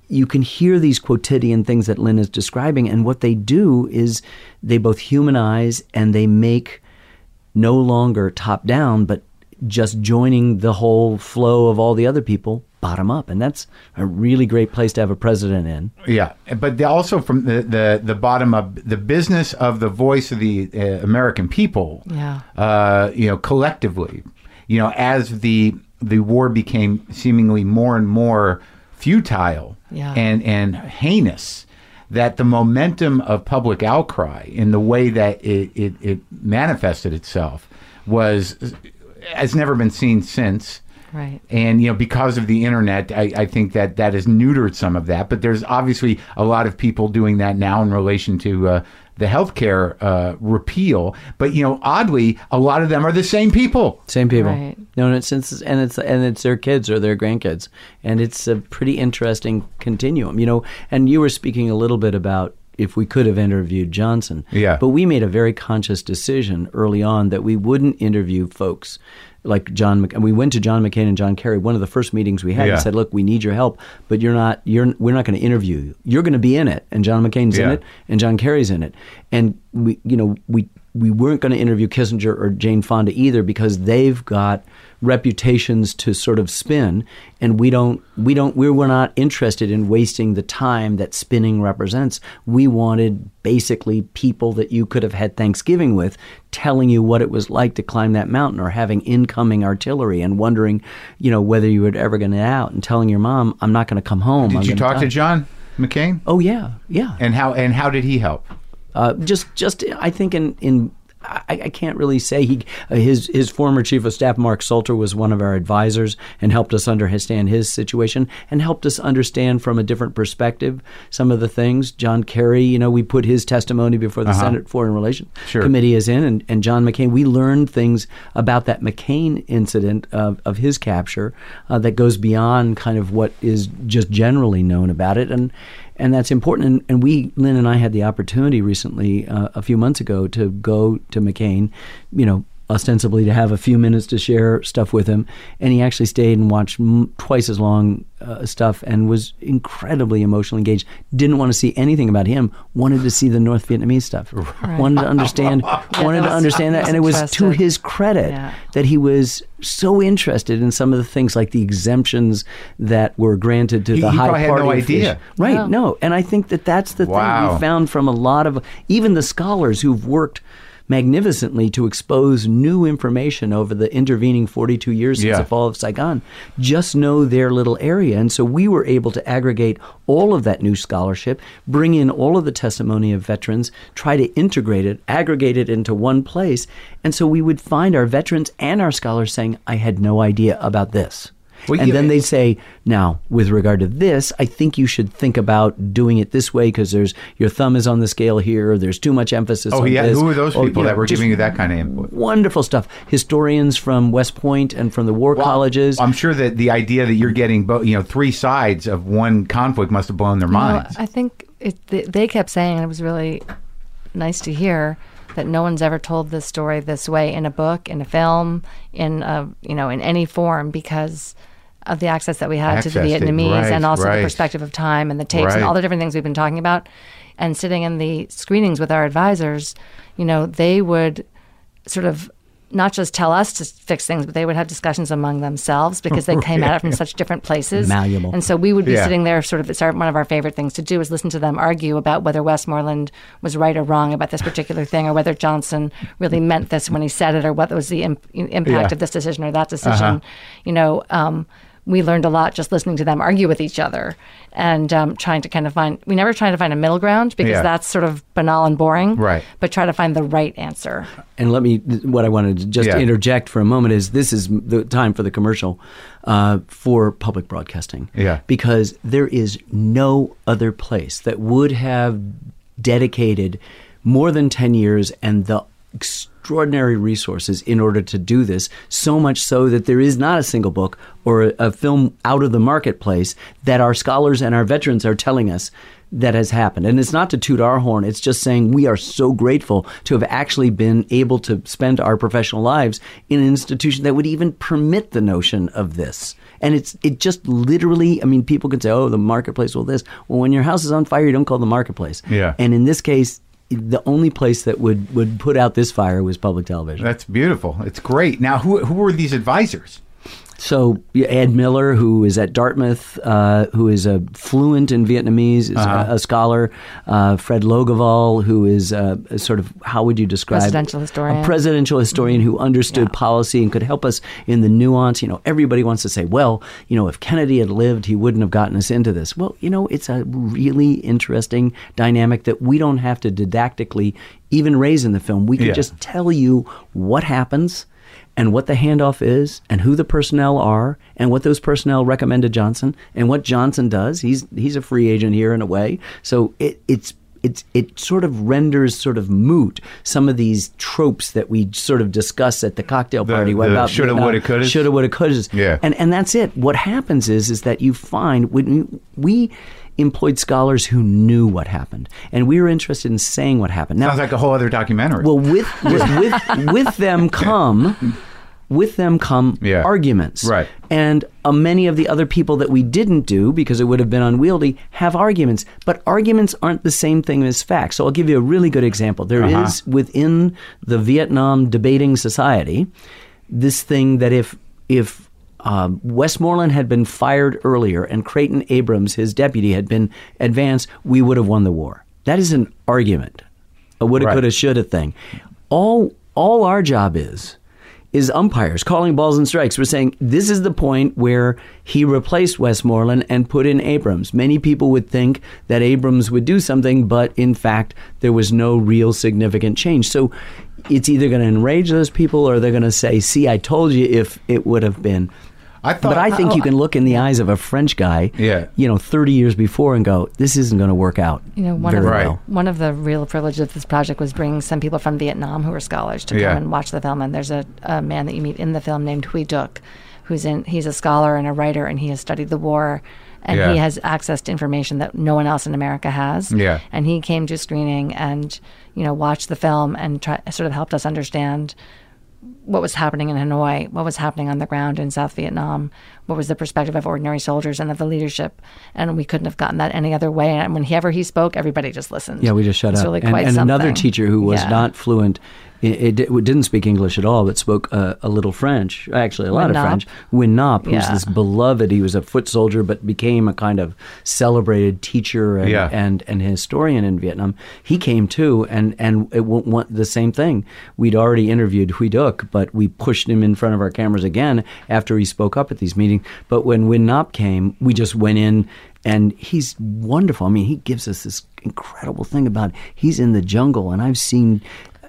you can hear these quotidian things that Lynn is describing, and what they do is they both humanize and they make no longer top down, but just joining the whole flow of all the other people bottom up, and that's a really great place to have a president in. Yeah, but they also from the, the the bottom up, the business of the voice of the uh, American people. Yeah. Uh, you know, collectively, you know, as the the war became seemingly more and more futile Yeah. and and heinous, that the momentum of public outcry in the way that it, it, it manifested itself was has never been seen since. Right. And you know, because of the internet, I, I think that that has neutered some of that. But there's obviously a lot of people doing that now in relation to uh, the healthcare uh, repeal. But you know, oddly, a lot of them are the same people. Same people. Right. No, and it's, it's and it's and it's their kids or their grandkids, and it's a pretty interesting continuum, you know. And you were speaking a little bit about if we could have interviewed Johnson, Yeah. But we made a very conscious decision early on that we wouldn't interview folks like John, and we went to John McCain and John Kerry. One of the first meetings we had, Yeah. and said, "Look, we need your help, but you're not. You're we're not going to interview you. You're going to be in it." And John McCain's in it, and John Kerry's in it, and we, you know, we we weren't going to interview Kissinger or Jane Fonda either because they've got reputations to sort of spin and we don't we don't we were not interested in wasting the time that spinning represents we wanted basically people that you could have had Thanksgiving with telling you what it was like to climb that mountain or having incoming artillery and wondering you know whether you were ever going to get out and telling your mom I'm not going to come home Did I'm you talk to. John McCain? Oh yeah yeah And how and how did he help? uh, just, just I think in in I, I can't really say he uh, his his former chief of staff Mark Salter was one of our advisors and helped us understand his situation and helped us understand from a different perspective some of the things. John Kerry, you know, we put his testimony before the Senate Foreign Relations Sure. Committee is in, and, and John McCain. We learned things about that McCain incident of, of his capture uh, that goes beyond kind of what is just generally known about it, and and that's important. And, and we, Lynn and I, had the opportunity recently, uh, a few months ago, to go to McCain, you know, ostensibly to have a few minutes to share stuff with him. And he actually stayed and watched m- twice as long uh, stuff and was incredibly emotionally engaged. Didn't want to see anything about him. Wanted to see the North Vietnamese stuff. Wanted to understand. wanted that to understand that, and it was to his credit Yeah. that he was so interested in some of the things like the exemptions that were granted to He- the he high probably had no party idea. officials. Right. No. No. And I think that that's the thing we found from a lot of even the scholars who've worked magnificently to expose new information over the intervening 42 years since Yeah. the fall of Saigon just know their little area. And so we were able to aggregate all of that new scholarship, bring in all of the testimony of veterans, try to integrate it, aggregate it into one place. And so we would find our veterans and our scholars saying, I had no idea about this. Well, and yeah, then they'd say, "Now, with regard to this, I think you should think about doing it this way because there's your thumb is on the scale here. There's too much emphasis Oh, on yeah. this." Who are those Or, people you that were giving you that kind of input? Wonderful stuff. Historians from West Point and from the war colleges. I'm sure that the idea that you're getting, bo- you know, three sides of one conflict must have blown their Well, minds. I think it, they, they kept saying, and it was really nice to hear that no one's ever told this story this way in a book, in a film, in a, you know, in any form because of the access that we had to the Access to- Vietnamese right, and also right. the perspective of time and the tapes Right. and all the different things we've been talking about. And sitting in the screenings with our advisors, you know, they would sort of not just tell us to fix things, but they would have discussions among themselves because they came at it from such different places. Malleable. And so we would be Yeah. sitting there sort of it's our, one of our favorite things to do is listen to them argue about whether Westmoreland was right or wrong about this particular thing or whether Johnson really meant this when he said it or what was the imp- impact Yeah. of this decision or that decision. Uh-huh. You know, um, we learned a lot just listening to them argue with each other and um, trying to kind of find, we never try to find a middle ground because Yeah. that's sort of banal and boring. Right. But try to find the right answer. and let me what I wanted to just Yeah. interject for a moment is this is the time for the commercial uh, for public broadcasting. Yeah. Because there is no other place that would have dedicated more than 10 years and the extraordinary resources in order to do this so much so that there is not a single book or a, a film out of the marketplace that our scholars and our veterans are telling us that has happened. And it's not to toot our horn, it's just saying we are so grateful to have actually been able to spend our professional lives in an institution that would even permit the notion of this. And it's it just literally, I mean, people could say, oh, the marketplace will this. Well, when your house is on fire, you don't call the marketplace. Yeah. And in this case, the only place that would, would put out this fire was public television. That's beautiful. It's great. Now, who who were these advisors? So Ed Miller, who is at Dartmouth, uh, who is a fluent in Vietnamese, is Uh-huh. a, a scholar. Uh, Fred Logevall, who is uh, a sort of how would you describe Presidential historian. A presidential historian who understood policy and could help us in the nuance. You know, everybody wants to say, well, you know, if Kennedy had lived, he wouldn't have gotten us into this. Well, you know, it's a really interesting dynamic that we don't have to didactically even raise in the film. We could Yeah. just tell you what happens and what the handoff is and who the personnel are and what those personnel recommend to Johnson and what Johnson does. He's he's a free agent here in a way. So it, it's it's it sort of renders sort of moot some of these tropes that we sort of discuss at the cocktail party the about shoulda, woulda, couldas? shoulda woulda couldas Yeah. and and that's it what happens is is that you find when we employed scholars who knew what happened and we were interested in saying what happened now Sounds like a whole other documentary. well, with with with, with them come with them come Yeah. arguments. Right. And uh, many of the other people that we didn't do because it would have been unwieldy have arguments. But arguments aren't the same thing as facts. So I'll give you a really good example. There is Uh-huh. within the Vietnam debating society this thing that if if um, Westmoreland had been fired earlier and Creighton Abrams, his deputy, had been advanced, we would have won the war. That is an argument, a woulda, Right. coulda, shoulda thing. All all our job is is umpires calling balls and strikes. We're saying this is the point where he replaced Westmoreland and put in Abrams. Many people would think that Abrams would do something, but in fact, there was no real significant change. So it's either going to enrage those people or they're going to say, "See, I told you if it would have been." I thought, But I think you can look in the eyes of a French guy, Yeah. you know, 30 years before and go, "This isn't going to work out." You know, one very of Right. well. one of the real privileges of this project was bringing some people from Vietnam who were scholars to Yeah. come and watch the film. And there's a, a man that you meet in the film named Huy Duc, who's in he's a scholar and a writer, and he has studied the war, and Yeah. he has access to information that no one else in America has. Yeah. And he came to screening and you know watched the film and try, sort of helped us understand what was happening in Hanoi, what was happening on the ground in South Vietnam, what was the perspective of ordinary soldiers and of the leadership, and we couldn't have gotten that any other way. And whenever he spoke, everybody just listened. Yeah, we just shut It's up. Really and quite and another something. teacher who was Yeah. not fluent, it, it, didn't speak English at all, but spoke uh, a little French. Actually, a lot Win of Nop. French. Nguyen Ngoc, who's Yeah. this beloved. He was a foot soldier, but became a kind of celebrated teacher and Yeah. and, and historian in Vietnam. He came too, and and it won't the same thing. We'd already interviewed Huy Duc, but we pushed him in front of our cameras again after he spoke up at these meetings. But when Win Nop came, we just went in and he's wonderful. I mean, he gives us this incredible thing about he's in the jungle, and I've seen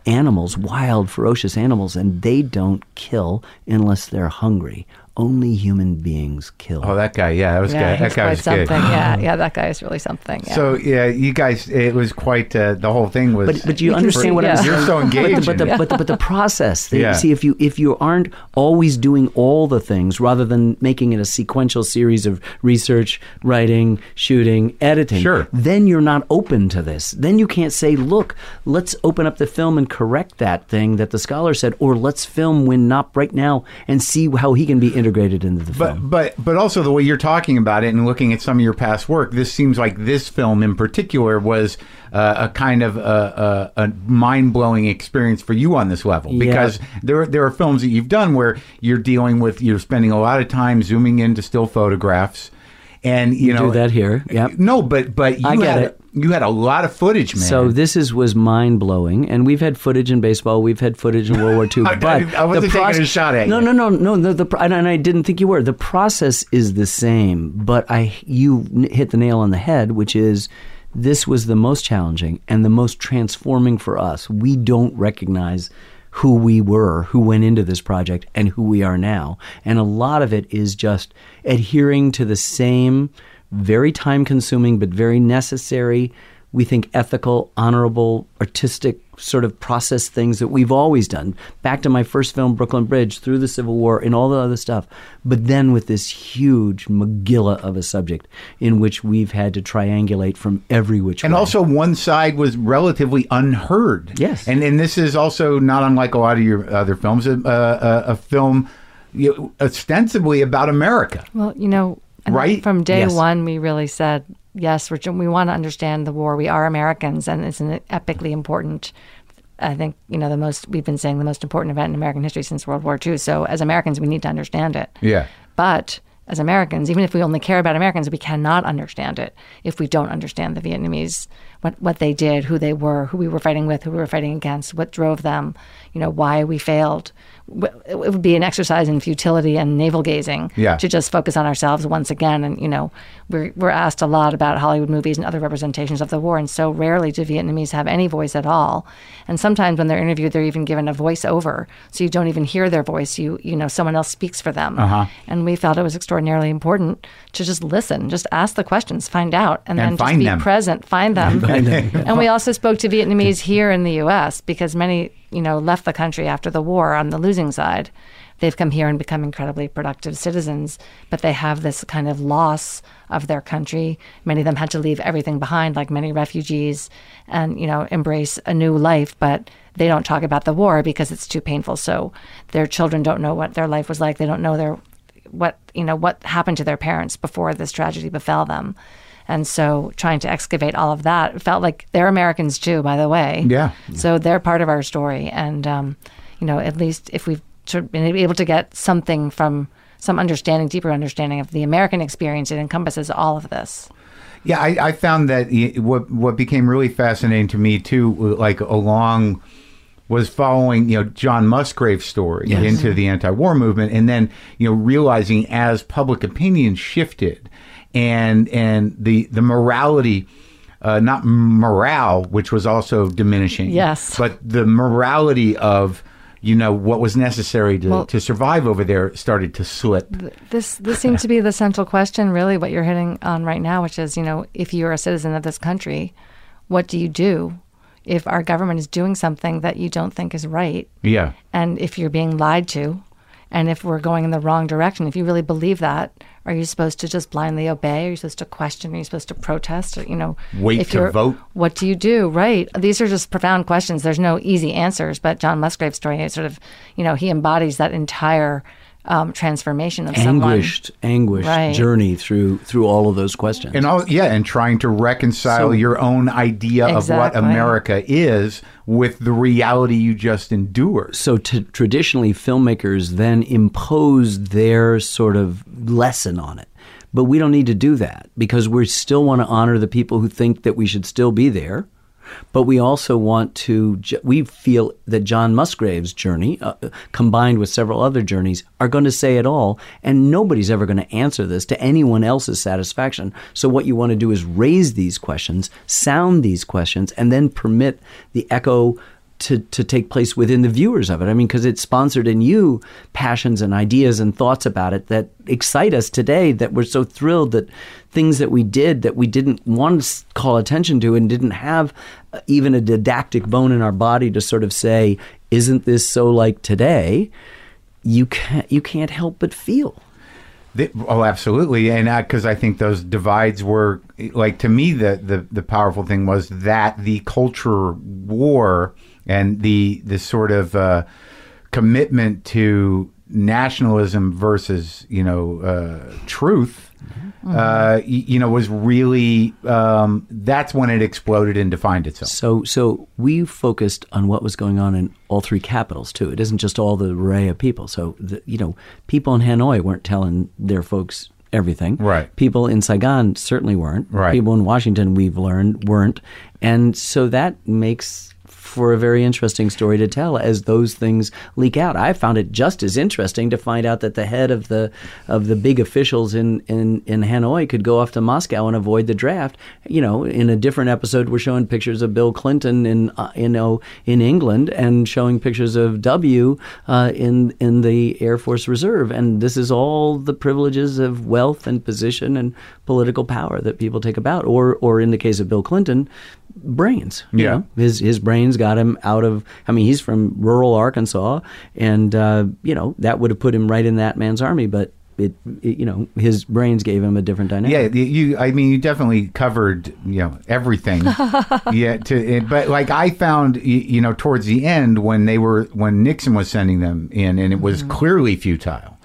animals, wild, ferocious animals, and they don't kill unless they're hungry. Only human beings kill. Oh, that guy. Yeah, that was Yeah, good. That guy quite was something. good. Yeah, yeah, that guy is really something. Yeah. So yeah, you guys, it was quite. Uh, the whole thing was. But, but you You understand see- what I'm saying. You're so engaged But the, but, the, it. but, the, but the process. They, Yeah. See, if you if you aren't always doing all the things, rather than making it a sequential series of research, writing, shooting, editing, Sure. then you're not open to this. Then you can't say, "Look, let's open up the film and correct that thing that the scholar said," or "Let's film Win Nop right now and see how he can be integrated into the film." But but but also the way you're talking about it and looking at some of your past work, this seems like this film in particular was uh, a kind of a, a, a mind blowing experience for you on this level Yeah. because there there are films that you've done where you're dealing with you're spending a lot of time zooming into still photographs. And you know do that here. Yep. No, but but you I get had it. You had a lot of footage, man. So this is was mind blowing, and we've had footage in baseball, we've had footage in World War II. But I wasn't the taking a shot at no, you. No, no, no, no. The, the, and I didn't think you were. The process is the same, but I you hit the nail on the head, which is this was the most challenging and the most transforming for us. We don't recognize who we were, who went into this project, and who we are now. And a lot of it is just adhering to the same very time consuming but very necessary, we think ethical, honorable, artistic sort of process things that we've always done. Back to my first film, Brooklyn Bridge, through the Civil War and all the other stuff. But then with this huge megillah of a subject in which we've had to triangulate from every which And way. also, one side was relatively unheard. Yes. and and this is also not unlike a lot of your other films, a, a, a film you ostensibly about America. Well, you know, Think Right? from day Yes. one, we really said, yes, we're, we want to understand the war. We are Americans, and it's an epically important. I think you know the most. We've been saying the most important event in American history since World War II. So as Americans, we need to understand it. Yeah. But as Americans, even if we only care about Americans, we cannot understand it if we don't understand the Vietnamese, what what they did, who they were, who we were fighting with, who we were fighting against, what drove them, you know, why we failed. It would be an exercise in futility and navel gazing Yeah. to just focus on ourselves once again. And you know, we're we're asked a lot about Hollywood movies and other representations of the war, and so rarely do Vietnamese have any voice at all. And sometimes when they're interviewed, they're even given a voiceover, so you don't even hear their voice. You you know, someone else speaks for them. Uh-huh. And we felt it was extraordinarily important to just listen, just ask the questions, find out, and, And then just be them. present, find them. and we also spoke to Vietnamese here in the U.S. because many, you know, left the country after the war on the losing side they've come here and become incredibly productive citizens, but they have this kind of loss of their country. Many of them had to leave everything behind, like many refugees, and you know embrace a new life, but they don't talk about the war because it's too painful. So their children don't know what their life was like. They don't know their what you know what happened to their parents before this tragedy befell them. And so trying to excavate all of that felt like they're Americans too, by the way. Yeah. So they're part of our story. And, um, you know, at least if we've been able to get something from some understanding, deeper understanding of the American experience, it encompasses all of this. Yeah, I, I found that what what became really fascinating to me too, like along was following you know John Musgrave's story Yes. into the anti-war movement, and then you know realizing as public opinion shifted, and and the the morality. Uh, not morale, which was also diminishing. Yes. but the morality of you know what was necessary to, Well- to survive over there started to slip. This this seems to be the central question, really, what you're hitting on right now, which is, you know, if you're a citizen of this country, what do you do if our government is doing something that you don't think is right? Yeah, and if you're being lied to and if we're going in the wrong direction if you really believe that are you supposed to just blindly obey? Are you supposed to question? Are you supposed to protest? Or you know Wait if to vote? what do you do? Right. These are just profound questions. There's no easy answers but john musgrave's story is sort of you know he embodies that entire um, transformation of someone Anguished, anguished Right. journey through through all of those questions. And all yeah, and trying to reconcile So- your own idea of what America is with the reality you just endured. so t- traditionally filmmakers then impose their sort of lesson on it but we don't need to do that because we still want to honor the people who think that we should still be there but we also want to we feel that john musgrave's journey uh, combined with several other journeys are going to say it all and nobody's ever going to answer this to anyone else's satisfaction so what you want to do is raise these questions sound these questions and then permit the echo to, to take place within the viewers of it. I mean, because it's sponsored in you passions and ideas and thoughts about it that excite us today that we're so thrilled that things that we did that we didn't want to call attention to and didn't have even a didactic bone in our body to sort of say, isn't this so like today? You can't, you can't help but feel. Oh, absolutely, and because I think those divides were like to me the, the the powerful thing was that the culture war and the the sort of uh, commitment to nationalism versus you know uh, truth. Uh, y- you know, was really um, that's when it exploded and defined itself. So, so we focused on what was going on in all three capitals too. It isn't just all the array of people. So, the, you know, people in Hanoi weren't telling their folks everything. Right. People in Saigon certainly weren't. Right. People in Washington, we've learned, weren't. And so that makes for a very interesting story to tell as those things leak out. I found it just as interesting to find out that the head of the of the big officials in, in, in Hanoi could go off to Moscow and avoid the draft. You know, in a different episode, we're showing pictures of Bill Clinton in uh, you know in England and showing pictures of W uh, in in the Air Force Reserve, and this is all the privileges of wealth and position and political power that people take about, or or in the case of Bill Clinton, brains. you Yeah. know? his his brains got him out of. I mean, he's from rural Arkansas, and uh, you know that would have put him right in that man's army. But it, it, you know, his brains gave him a different dynamic. Yeah, you- you. I mean, you definitely covered you know everything. yeah, to but like I found you know towards the end when they were when Nixon was sending them in, and it was clearly futile.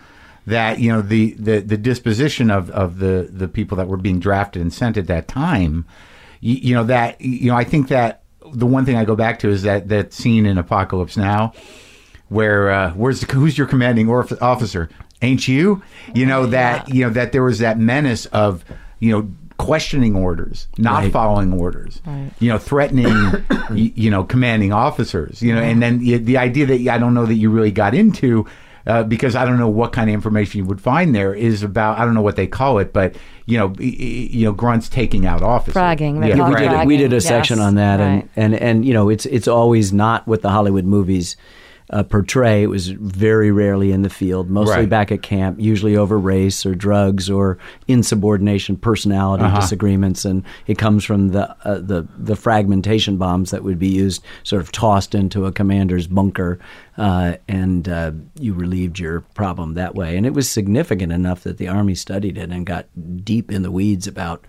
That you know the the the disposition of of the the people that were being drafted and sent at that time. You, you know that you know I think that the one thing I go back to is that that scene in Apocalypse Now where uh, where's the, who's your commanding orf- officer? Ain't you? You know that you know that there was that menace of you know questioning orders, not Right. following orders, you know, threatening y- you know commanding officers, you know, and then the, the idea that I don't know that you really got into. Uh, because I don't know what kind of information you would find there is about I don't know what they call it, but you know, y- y- you know, grunts taking out officers, Fragging, they Yeah, we did, we did a Yes, section on that, right. and, and and you know, it's it's always not what the Hollywood movies uh, portray. It was very rarely in the field, mostly Right. back at camp, usually over race or drugs or insubordination, personality Uh-huh. disagreements, and it comes from the uh, the the fragmentation bombs that would be used, sort of tossed into a commander's bunker, uh, and uh, you relieved your problem that way. And it was significant enough that the army studied it and got deep in the weeds about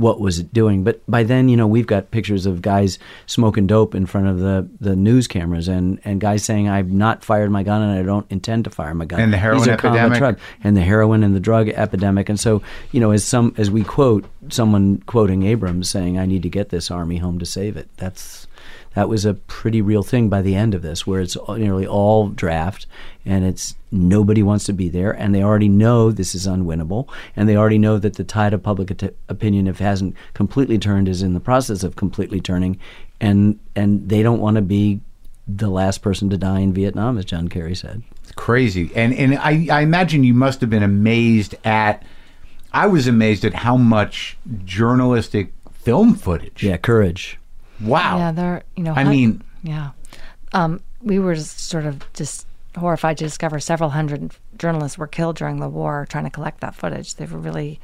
what was it doing. But by then, you know, we've got pictures of guys smoking dope in front of the, the news cameras and, and guys saying, I've not fired my gun and I don't intend to fire my gun. And the heroin These are common epidemic? and the heroin and the drug epidemic. And so, you know, as some as we quote someone quoting Abrams saying, I need to get this army home to save it. That's that was a pretty real thing by the end of this, where it's nearly all draft, and it's nobody wants to be there, and they already know this is unwinnable, and they already know that the tide of public at- opinion, if it hasn't completely turned, is in the process of completely turning, and and they don't want to be the last person to die in Vietnam, as John Kerry said. It's crazy. And and I, I imagine you must have been amazed at I was amazed at how much journalistic film footage. Yeah, courage. Wow. Yeah, they're you know. I hun- mean- yeah, um, we were just sort of just horrified to discover several hundred journalists were killed during the war trying to collect that footage. They were really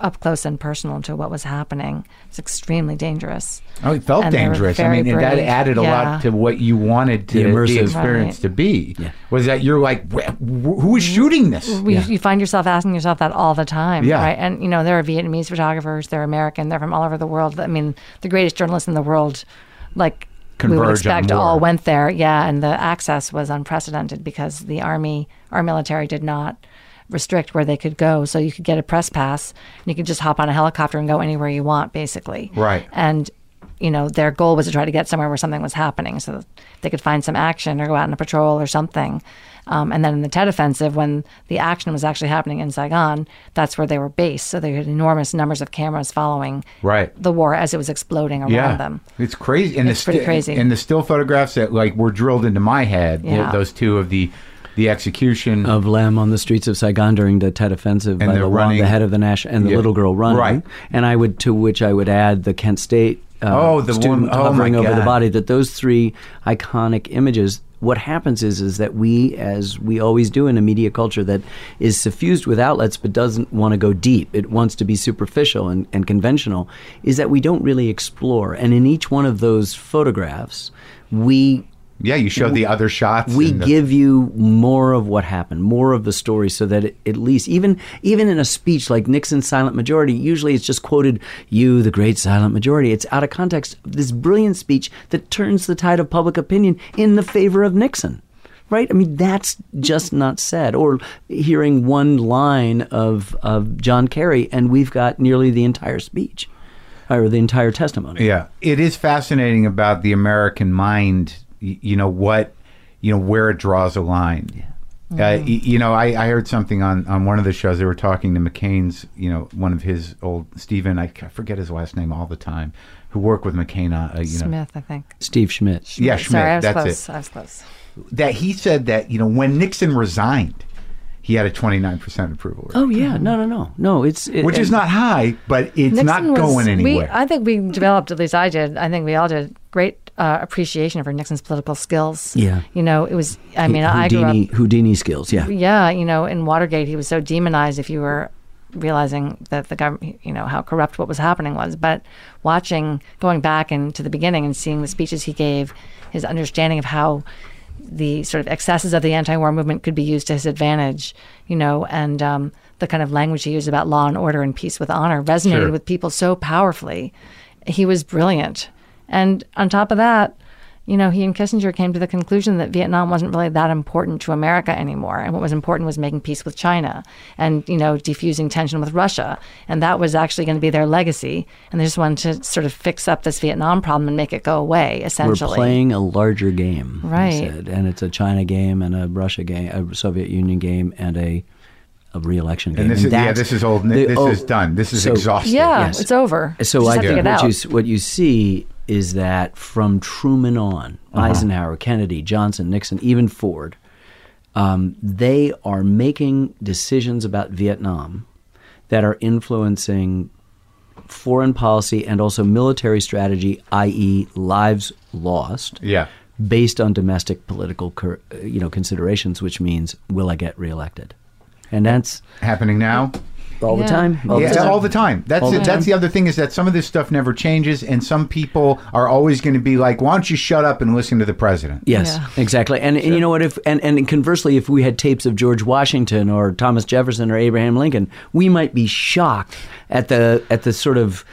up close and personal to what was happening. It's extremely dangerous. Oh, it felt And dangerous. I mean, that brave. added a Yeah. lot to what you wanted to The the, immersive- experience Right. to be. Yeah. Was that you're like, "Wh- wh- who is shooting this? We, You find yourself asking yourself that all the time, Yeah. right? And you know, there are Vietnamese photographers, they're American, they're from all over the world. I mean, the greatest journalists in the world, like we Converge on would expect, all went there. Yeah, and the access was unprecedented because the army, our military, did not restrict where they could go. So you could get a press pass, and you could just hop on a helicopter and go anywhere you want, basically. Right. And you know, their goal was to try to get somewhere where something was happening, so that they could find some action or go out on a patrol or something. Um, and then in the Tet Offensive, when the action was actually happening in Saigon, that's where they were based. So they had enormous numbers of cameras following Right. the war as it was exploding around yeah, them. it's crazy. And It's the pretty crazy. And the still photographs that like were drilled into my head. Yeah. those two of the the execution. of Lem on the streets of Saigon during the Tet Offensive And by the, running- the head of the national and the Yeah. little girl running. Right. And I would to which I would add the Kent State uh, Oh, the student one- oh, hovering over the body. That those three iconic images. What happens is is that we, as we always do in a media culture that is suffused with outlets but doesn't want to go deep, it wants to be superficial and, and conventional, is that we don't really explore. And in each one of those photographs, we yeah, you showed the other shots. we the- give you more of what happened, more of the story, so that it, at least even even in a speech like Nixon's silent majority, usually it's just quoted "you, the great silent majority." It's out of context. This brilliant speech that turns the tide of public opinion in the favor of Nixon. Right? I mean, that's just not said. Or hearing one line of, of John Kerry, and we've got nearly the entire speech, or the entire testimony. Yeah, it is fascinating about the American mind. Y- You know what, you know where it draws a line. Uh, you know, I, I heard something on, on one of the shows. They were talking to McCain's, you know, one of his old Stephen. I, I forget his last name all the time. Who worked with McCain? Uh, you know, Smith, I think. Steve Schmidt. yeah, Schmidt. Sorry, I was that's close. it. I was close. That he said that you know when Nixon resigned, he had a twenty nine percent approval rate, Oh yeah, no, no, no, no. It's it, which is not high, but it's not Nixon was- going we- anywhere. I think we developed, at least I did. I think we all did great uh, appreciation for Nixon's political skills. Yeah. you know, it was. I mean, I grew up. Houdini, Houdini skills. Yeah, Yeah, you know, in Watergate, he was so demonized if you were realizing that the government, you know, how corrupt what was happening was. But watching, going back and to the beginning and seeing the speeches he gave, his understanding of how the sort of excesses of the anti-war movement could be used to his advantage, you know, and um, the kind of language he used about law and order and peace with honor resonated Sure. with people so powerfully. He was brilliant, and on top of that, you know, he and Kissinger came to the conclusion that Vietnam wasn't really that important to America anymore. And what was important was making peace with China and, you know, defusing tension with Russia. And that was actually going to be their legacy. And they just wanted to sort of fix up this Vietnam problem and make it go away, essentially. we're essentially. playing a larger game, Right. said. and it's a China game and a Russia game, a Soviet Union game, and a a re-election game. and this is yeah, this is old. the- this oh, is done. This is so- exhausted. yeah, Yes. it's over. So just I have to think get what out. you what you see is that from Truman on, Uh-huh. Eisenhower, Kennedy, Johnson, Nixon, even Ford, um, they are making decisions about Vietnam that are influencing foreign policy and also military strategy, i.e., lives lost. Yeah. based on domestic political, you know, considerations, which means will I get reelected? And that's Happening now. All the time. All yeah, the time. all the time. That's All the it. that's the other thing is that some of this stuff never changes, and some people are always going to be like, "Why don't you shut up and listen to the president?" Yes, Yeah. exactly. And, and you know what? If and, and conversely, if we had tapes of George Washington or Thomas Jefferson or Abraham Lincoln, we might be shocked at the at the sort of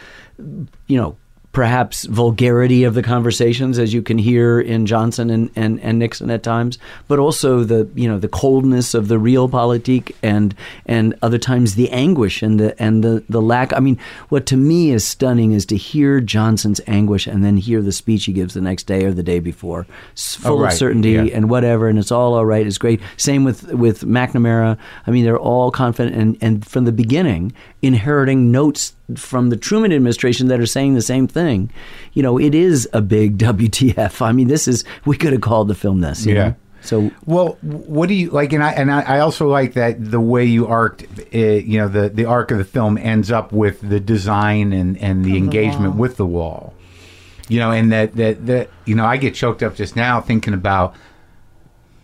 you know perhaps vulgarity of the conversations as you can hear in Johnson and, and, and Nixon at times, but also the you know the coldness of the realpolitik and and other times the anguish and the and the, the lack I mean what to me is stunning is to hear Johnson's anguish and then hear the speech he gives the next day or the day before s- oh, full right. of certainty Yeah. and whatever and it's all all right it's great same with with McNamara I mean they're all confident and and from the beginning inheriting notes from the Truman administration that are saying the same thing you know it is a big WTF I mean this is we could have called the film this you Yeah. know? so Well, what do you like? And I and I, I also like that the way you arced, uh, you know, the the arc of the film ends up with the design and and the engagement wall. with the wall. You know, and that that that you know, I get choked up just now thinking about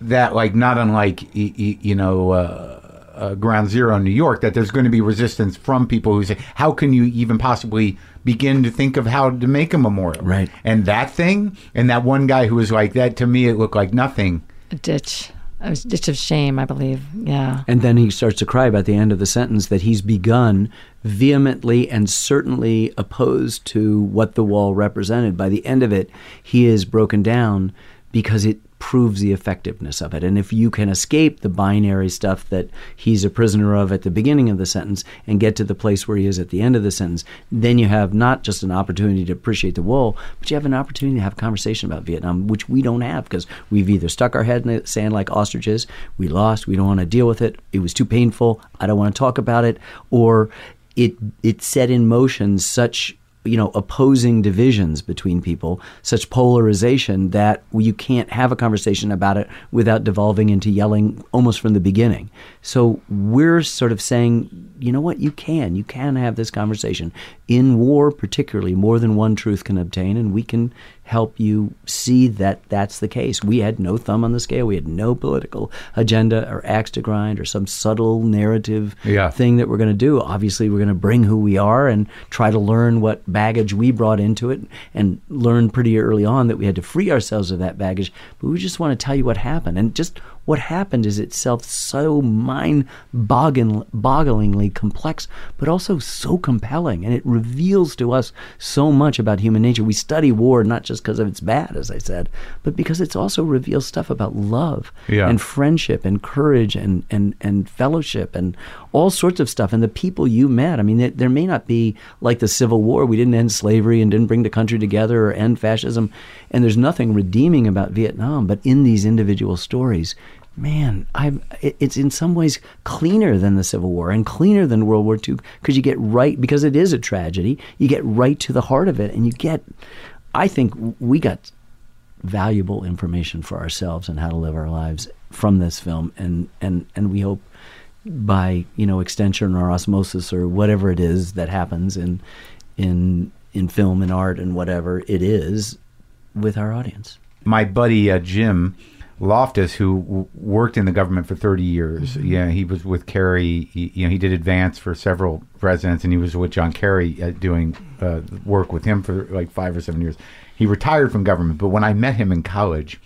that. Like, not unlike y- y- you know. Uh, uh, ground zero in New York, that there's going to be resistance from people who say, "How can you even possibly begin to think of how to make a memorial?" Right. And that thing, and that one guy who was like that to me, it looked like nothing. A ditch. A ditch of shame, I believe. Yeah. And then he starts to cry about the end of the sentence that he's begun vehemently and certainly opposed to what the wall represented. By the end of it, he is broken down because it proves the effectiveness of it. And if you can escape the binary stuff that he's a prisoner of at the beginning of the sentence and get to the place where he is at the end of the sentence, then you have not just an opportunity to appreciate the wall, but you have an opportunity to have a conversation about Vietnam, which we don't have because we've either stuck our head in the sand like ostriches, we lost, we don't want to deal with it, it was too painful, I don't want to talk about it, or it it set in motion such you know opposing divisions between people such polarization that you can't have a conversation about it without devolving into yelling almost from the beginning. So we're sort of saying you know what you can you can have this conversation. In war particularly more than one truth can obtain and we can help you see that that's the case we had no thumb on the scale we had no political agenda or axe to grind or some subtle narrative Yeah. thing that we're going to do. Obviously, we're going to bring who we are and try to learn what baggage we brought into it and learn pretty early on that we had to free ourselves of that baggage. But we just want to tell you what happened. And just what happened is itself so mind bogglingly complex, but also so compelling. And it reveals to us so much about human nature. We study war not just because of its bad, as I said, but because it also reveals stuff about love Yeah. and friendship and courage and, and, and fellowship and all sorts of stuff. And the people you met, I mean, there, there may not be like the Civil War. We didn't end slavery and didn't bring the country together or end fascism. And there's nothing redeeming about Vietnam. But in these individual stories, man, I it, it's in some ways cleaner than the Civil War and cleaner than World War II because you get right, because it is a tragedy, you get right to the heart of it. And you get, I think we got valuable information for ourselves and how to live our lives from this film and and and we hope by you know extension or osmosis or whatever it is that happens in in in film and art and whatever it is with our audience my buddy uh, Jim Loftus, who w- worked in the government for 30 years, yeah, he was with Kerry. He, you know, he did advance for several presidents, and he was with John Kerry uh, doing uh, work with him for like five or seven years. He retired from government, but when I met him in college,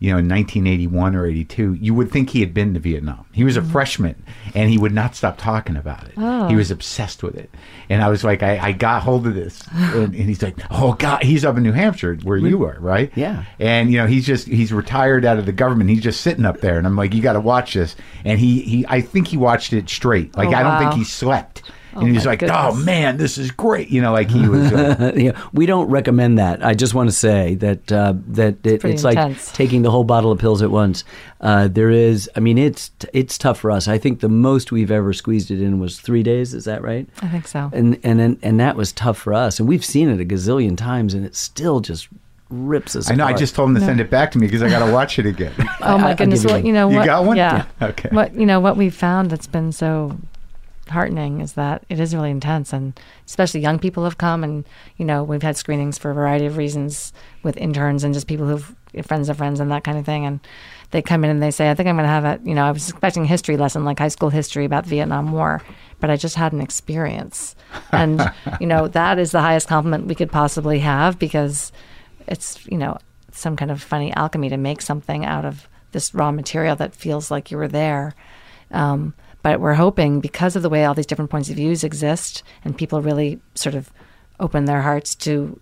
you know, in 1981 or 82, you would think he had been to Vietnam. He was a mm-hmm. freshman, and he would not stop talking about it. He oh. was obsessed with it, and I was like, I, I got hold of this, and, and he's like, Oh God, he's up in New Hampshire where you are, right? Yeah. And you know, he's just he's retired out of the government. He's just sitting up there, and I'm like, you got to watch this. And he he, I think he watched it straight. Like Oh, I don't wow. think he slept. Oh, and he's like, oh man, this is great. You know, like he was. Uh, yeah, we don't recommend that. I just want to say that uh, that it, it's like taking the whole bottle of pills at once. Uh, there is, I mean, it's it's tough for us. I think the most we've ever squeezed it in was three days. Is that right? I think so. And and and, and that was tough for us. And we've seen it a gazillion times, and it still just rips us. I know. I just told him to send it back to me because I got to watch it again. Oh my goodness! you What you know? You got one? Yeah. Yeah, okay. What you know? What we found that's been so heartening is that it is really intense, and especially young people have come, and you know we've had screenings for a variety of reasons with interns and just people who've friends of friends and that kind of thing, and they come in and they say, I think I'm going to have a, you know, I was expecting a history lesson like high school history about the Vietnam War, but I just had an experience. And, you know, that is the highest compliment we could possibly have because it's, you know, some kind of funny alchemy to make something out of this raw material that feels like you were there. Um, but we're hoping because of the way all these different points of views exist and people really sort of open their hearts to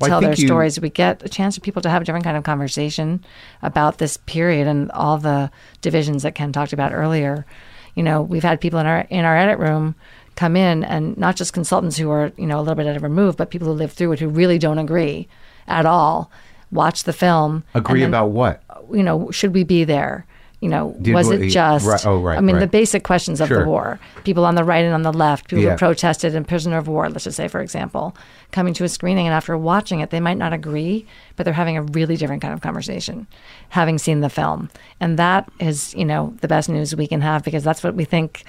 Well, tell their you- stories, we get a chance for people to have a different kind of conversation about this period and all the divisions that Ken talked about earlier. You know, we've had people in our in our edit room come in and not just consultants who are, you know, a little bit out of remove, but people who live through it who really don't agree at all. Watch the film. Agree then, about what? you know, should we be there? You know, Did was it just? right- oh, right, I mean, right. the basic questions of Sure. the war. People on the right and on the left, people Yeah. who protested and prisoner of war, let's just say, for example, coming to a screening and after watching it, they might not agree, but they're having a really different kind of conversation, having seen the film. And that is, you know, the best news we can have because that's what we think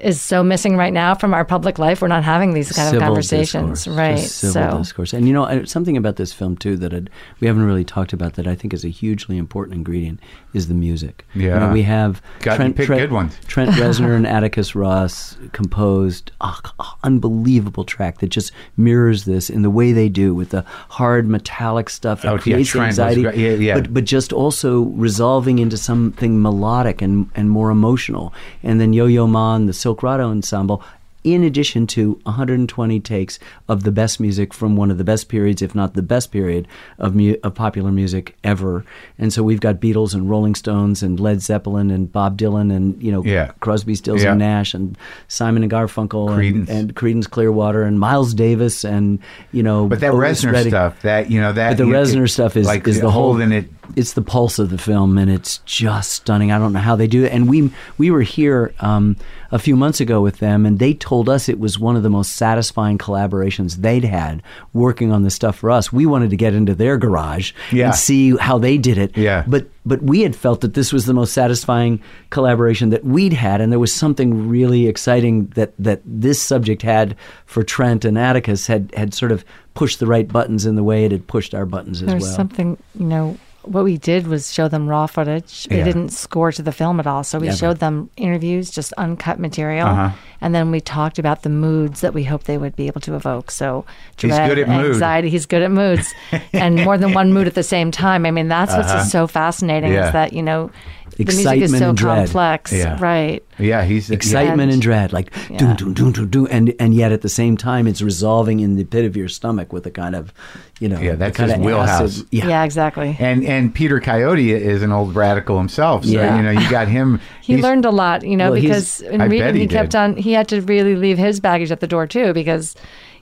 is so missing right now from our public life. We're not having these kind of conversations, discourse, right? just Civil so discourse, and you know something about this film too that I'd, we haven't really talked about that I think is a hugely important ingredient is the music. you Yeah. know, we have God, you picked good ones. Trent Reznor and Atticus Ross composed ah, a ah, unbelievable track that just mirrors this in the way they do with the hard metallic stuff that Oh, creates Trent was anxiety, great. Yeah, yeah. but but just also resolving into something melodic and and more emotional. And then Yo Yo Ma and the Silk Road Ensemble. In addition to 120 takes of the best music from one of the best periods, if not the best period of, mu- of popular music ever, and so we've got Beatles and Rolling Stones and Led Zeppelin and Bob Dylan and you know Yeah. Crosby, Stills Yeah. and Nash and Simon and Garfunkel Creedence. and, and Creedence Clearwater and Miles Davis and you know But that Otis Reznor Redding. stuff, that you know, that But the you- Reznor stuff is like is the whole holding it. It's the pulse of the film, and it's just stunning. I don't know how they do it. And we we were here um, a few months ago with them, and they told us it was one of the most satisfying collaborations they'd had working on this stuff for us. We wanted to get into their garage Yeah. and see how they did it. Yeah. But but we had felt that this was the most satisfying collaboration that we'd had, and there was something really exciting that that this subject had for Trent and Atticus had had sort of pushed the right buttons in the way it had pushed our buttons as There's well. something, you know, what we did was show them raw footage. They Yeah. didn't score to the film at all. So we Never. showed them interviews, just uncut material. Uh-huh. And then we talked about the moods that we hoped they would be able to evoke. So He's dread, good at mood. anxiety, he's good at moods. and more than one mood at the same time. I mean, that's what's just so fascinating Uh-huh. Yeah. is that, you know, the music is so and dread. complex. Yeah. Right. Yeah, he's excitement And- and dread, like Yeah. doom, doom, doom, doom, doom, and and yet at the same time, it's resolving in the pit of your stomach with a kind of, you know, Yeah, the that's kind his of wheelhouse. acid- Yeah, Yeah, exactly. And and Peter Coyote is an old radical himself. So Yeah. you know, you got him. He learned a lot, you know, Well, because in I bet reading he he, kept did. on. He had to really leave his baggage at the door too, because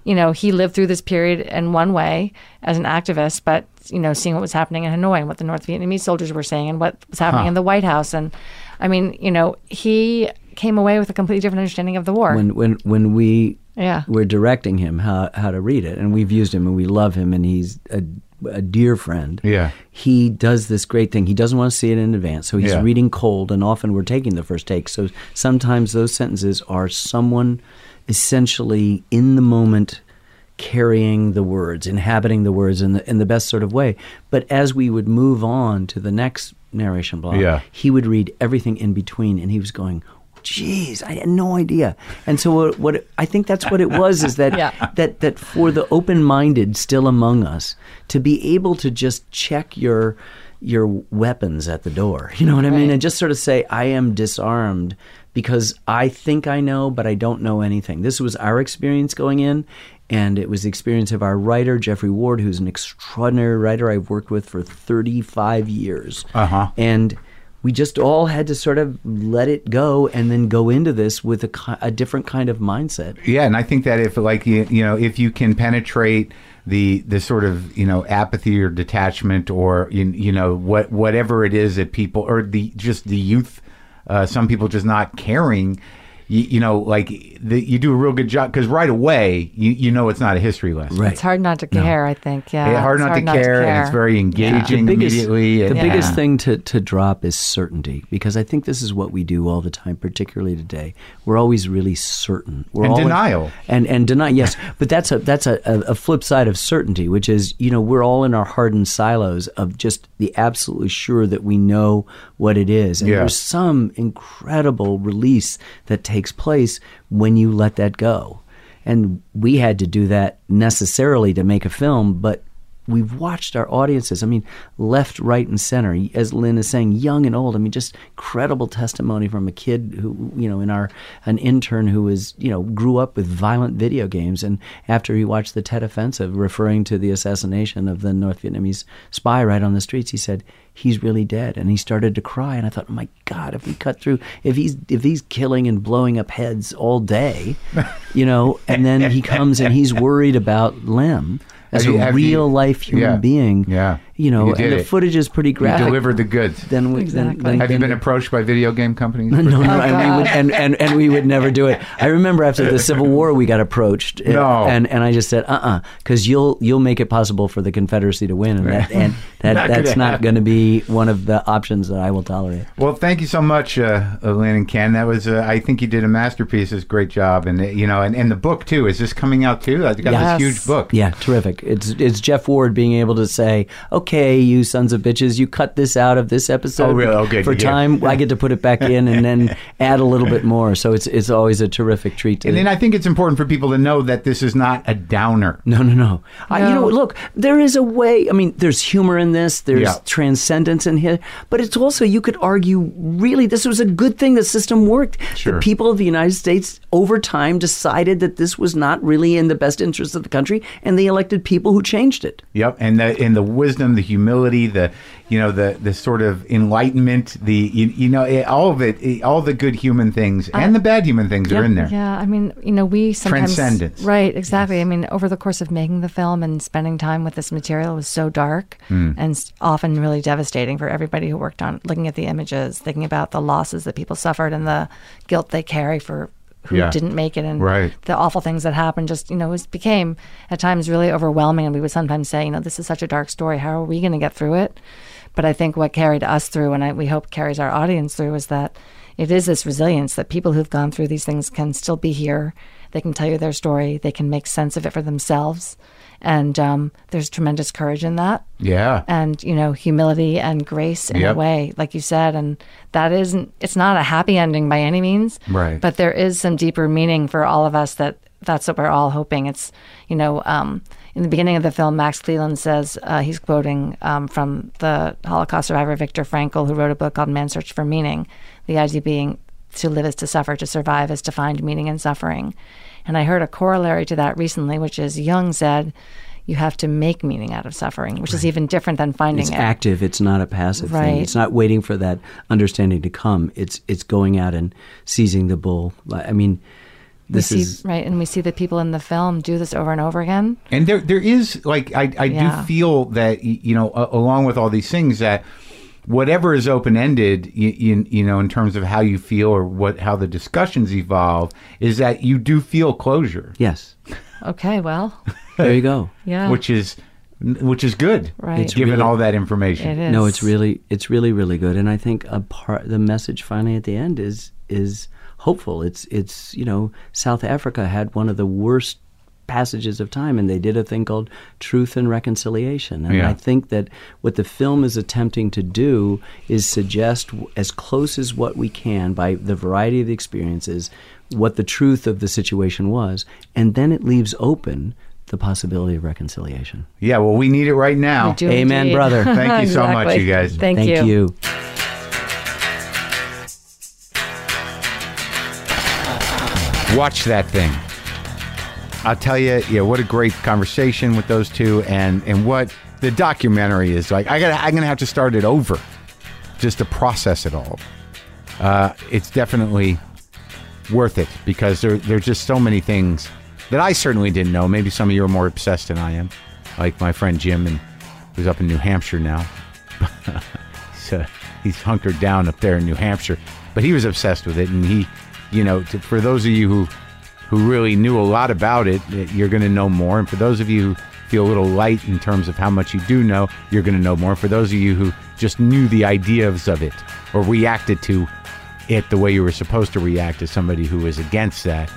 you know he lived through this period in one way as an activist, but you know seeing what was happening in Hanoi and what the North Vietnamese soldiers were saying and what was happening Huh. in the White House, and I mean, you know, he came away with a completely different understanding of the war. when when when we Yeah. we're directing him how how to read it, and we've used him and we love him, and he's a a dear friend. Yeah. he does this great thing. He doesn't want to see it in advance, so he's Yeah. reading cold, and often we're taking the first take. So sometimes those sentences are someone essentially in the moment carrying the words, inhabiting the words in the in the best sort of way. But as we would move on to the next narration block, Yeah. he would read everything in between, and he was going. Jeez, I had no idea. And so, what, what I think that's what it was is that Yeah. that that for the open-minded still among us to be able to just check your your weapons at the door. You know what I mean? Right. And just sort of say, I am disarmed because I think I know, but I don't know anything. This was our experience going in, and it was the experience of our writer, Geoffrey Ward, who's an extraordinary writer I've worked with for 35 years. Uh-huh. And we just all had to sort of let it go and then go into this with a, a different kind of mindset. Yeah, and I think that if like you, you know if you can penetrate the the sort of you know apathy or detachment or you, you know what whatever it is that people or the just the youth, uh, some people just not caring. You, you know, like the, you do a real good job because right away you, you know it's not a history lesson. Right. It's hard not to care, I think. Yeah. Yeah, hard, it's not, to, care, and it's very engaging the biggest, immediately. the and- biggest Yeah. thing to, to drop is certainty because I think this is what we do all the time, particularly today. We're always really certain. We're And always, denial. And and deny yes, but that's a that's a, a, a flip side of certainty, which is you know we're all in our hardened silos of just the absolutely sure that we know what it is, and Yeah. there's some incredible release that takes place when you let that go. And we had to do that necessarily to make a film, but we've watched our audiences. I mean, left, right, and center. As Lynn is saying, young and old. I mean, just credible testimony from a kid who, you know, in our an intern who was, you know, grew up with violent video games, and after he watched the Tet Offensive, referring to the assassination of the North Vietnamese spy right on the streets, he said. He's really dead, and he started to cry. And I thought, my God, if we cut through, if he's if he's killing and blowing up heads all day, you know, and then he comes and he's worried about Lem as you- a have you- real life human Yeah. being. Yeah. You know, You and the it. footage is pretty you graphic. delivered the goods. Then we, Exactly. then, then, Have you been approached by video game companies? no, no, and, we would, and, and, and we would never do it. I remember after the Civil War, we got approached, uh, No. and and I just said, uh, uh because you'll you'll make it possible for the Confederacy to win, and that and that Not that's gonna not happen. going to be one of the options that I will tolerate. Well, thank you so much, uh, Lynn and Ken. That was, uh, I think you did a masterpiece. It's a great job, and uh, you know, and, and the book too. Is this coming out too? I've got Yes. this huge book. Yeah, terrific. It's it's Geoff Ward being able to say, "Okay, you sons of bitches, you cut this out of this episode Oh, really? Oh, good. for Yeah. time. I get to put it back in and then add a little bit more. So it's it's always a terrific treat to And then I think it's important for people to know that this is not a downer. No, no, no. I, you know, look, there is a way. I mean, there's humor in this. There's Yeah. transcendence in here, but it's also you could argue really this was a good thing. The system worked. Sure. The people of the United States over time decided that this was not really in the best interest of the country, and they elected people who changed it. Yep, and the and the wisdom, the humility, the you know the the sort of enlightenment, the you, you know eh, all of it, eh, all the good human things and the bad human things are in there. Yeah, I mean, you know, we sometimes Transcendence. right, exactly. I mean, over the course of making the film and spending time with this material was so dark Hmm. and often really devastating for everybody who worked on looking at the images, thinking about the losses that people suffered and the guilt they carry for who Yeah. didn't make it and Right. the awful things that happened. Just you know, it was, became at times really overwhelming, and we would sometimes say, you know, this is such a dark story. How are we going to get through it? But I think what carried us through, and I, we hope carries our audience through, is that it is this resilience that people who've gone through these things can still be here. They can tell you their story. They can make sense of it for themselves, and um, there's tremendous courage in that, Yeah, and you know, humility and grace in Yep. a way, like you said. And that isn't. It's not a happy ending by any means, Right. But there is some deeper meaning for all of us that that's what we're all hoping. It's you know. Um, in the beginning of the film, Max Cleland says uh, he's quoting um, from the Holocaust survivor Viktor Frankl, who wrote a book called Man's Search for Meaning. The idea being to live is to suffer, to survive is to find meaning in suffering. And I heard a corollary to that recently, which is Jung said, you have to make meaning out of suffering, which is even different than finding It's it. active. It's not a passive thing. It's not waiting for that understanding to come. It's it's going out and seizing the bull. I mean, this see, is right, and we see the people in the film do this over and over again. and there there is like I I Yeah. do feel that you know along with all these things that whatever is open ended, you, you, you know, in terms of how you feel or what how the discussions evolve, is that you do feel closure, yes. Okay, well, There you go. yeah, which is which is good, Right. It's given really- all that information. it is. No, it's really it's really really good, and I think a part the message finally at the end is is hopeful. It's it's you know South Africa had one of the worst passages of time, and they did a thing called truth and reconciliation. And Yeah. I think that what the film is attempting to do is suggest as close as what we can by the variety of the experiences what the truth of the situation was, and then it leaves open the possibility of reconciliation. Yeah, well, we need it right now. Amen, indeed. brother. Thank you so much, you guys. Thank, Thank you. you. Watch that thing. I'll tell you, yeah, what a great conversation with those two, and and what the documentary is like. I got, I'm gonna have to start it over, just to process it all. Uh, it's definitely worth it because there, there's just so many things that I certainly didn't know. Maybe some of you are more obsessed than I am, like my friend Jim, and who's up in New Hampshire now. uh, he's hunkered down up there in New Hampshire, but he was obsessed with it, and he you know, to, for those of you who who really knew a lot about it, you're going to know more. And for those of you who feel a little light in terms of how much you do know, you're going to know more. For those of you who just knew the ideas of it or reacted to it the way you were supposed to react as somebody who was against that,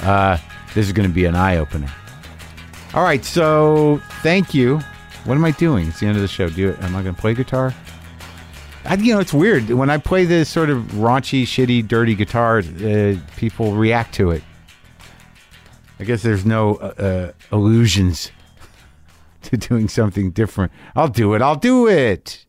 uh, this is going to be an eye opener. All right, so thank you. What am I doing? It's the end of the show. Do you, am I going to play guitar? I, you know, it's weird when I play this sort of raunchy, shitty, dirty guitar. Uh, people react to it. I guess there's no uh, uh, illusions to doing something different. I'll do it. I'll do it.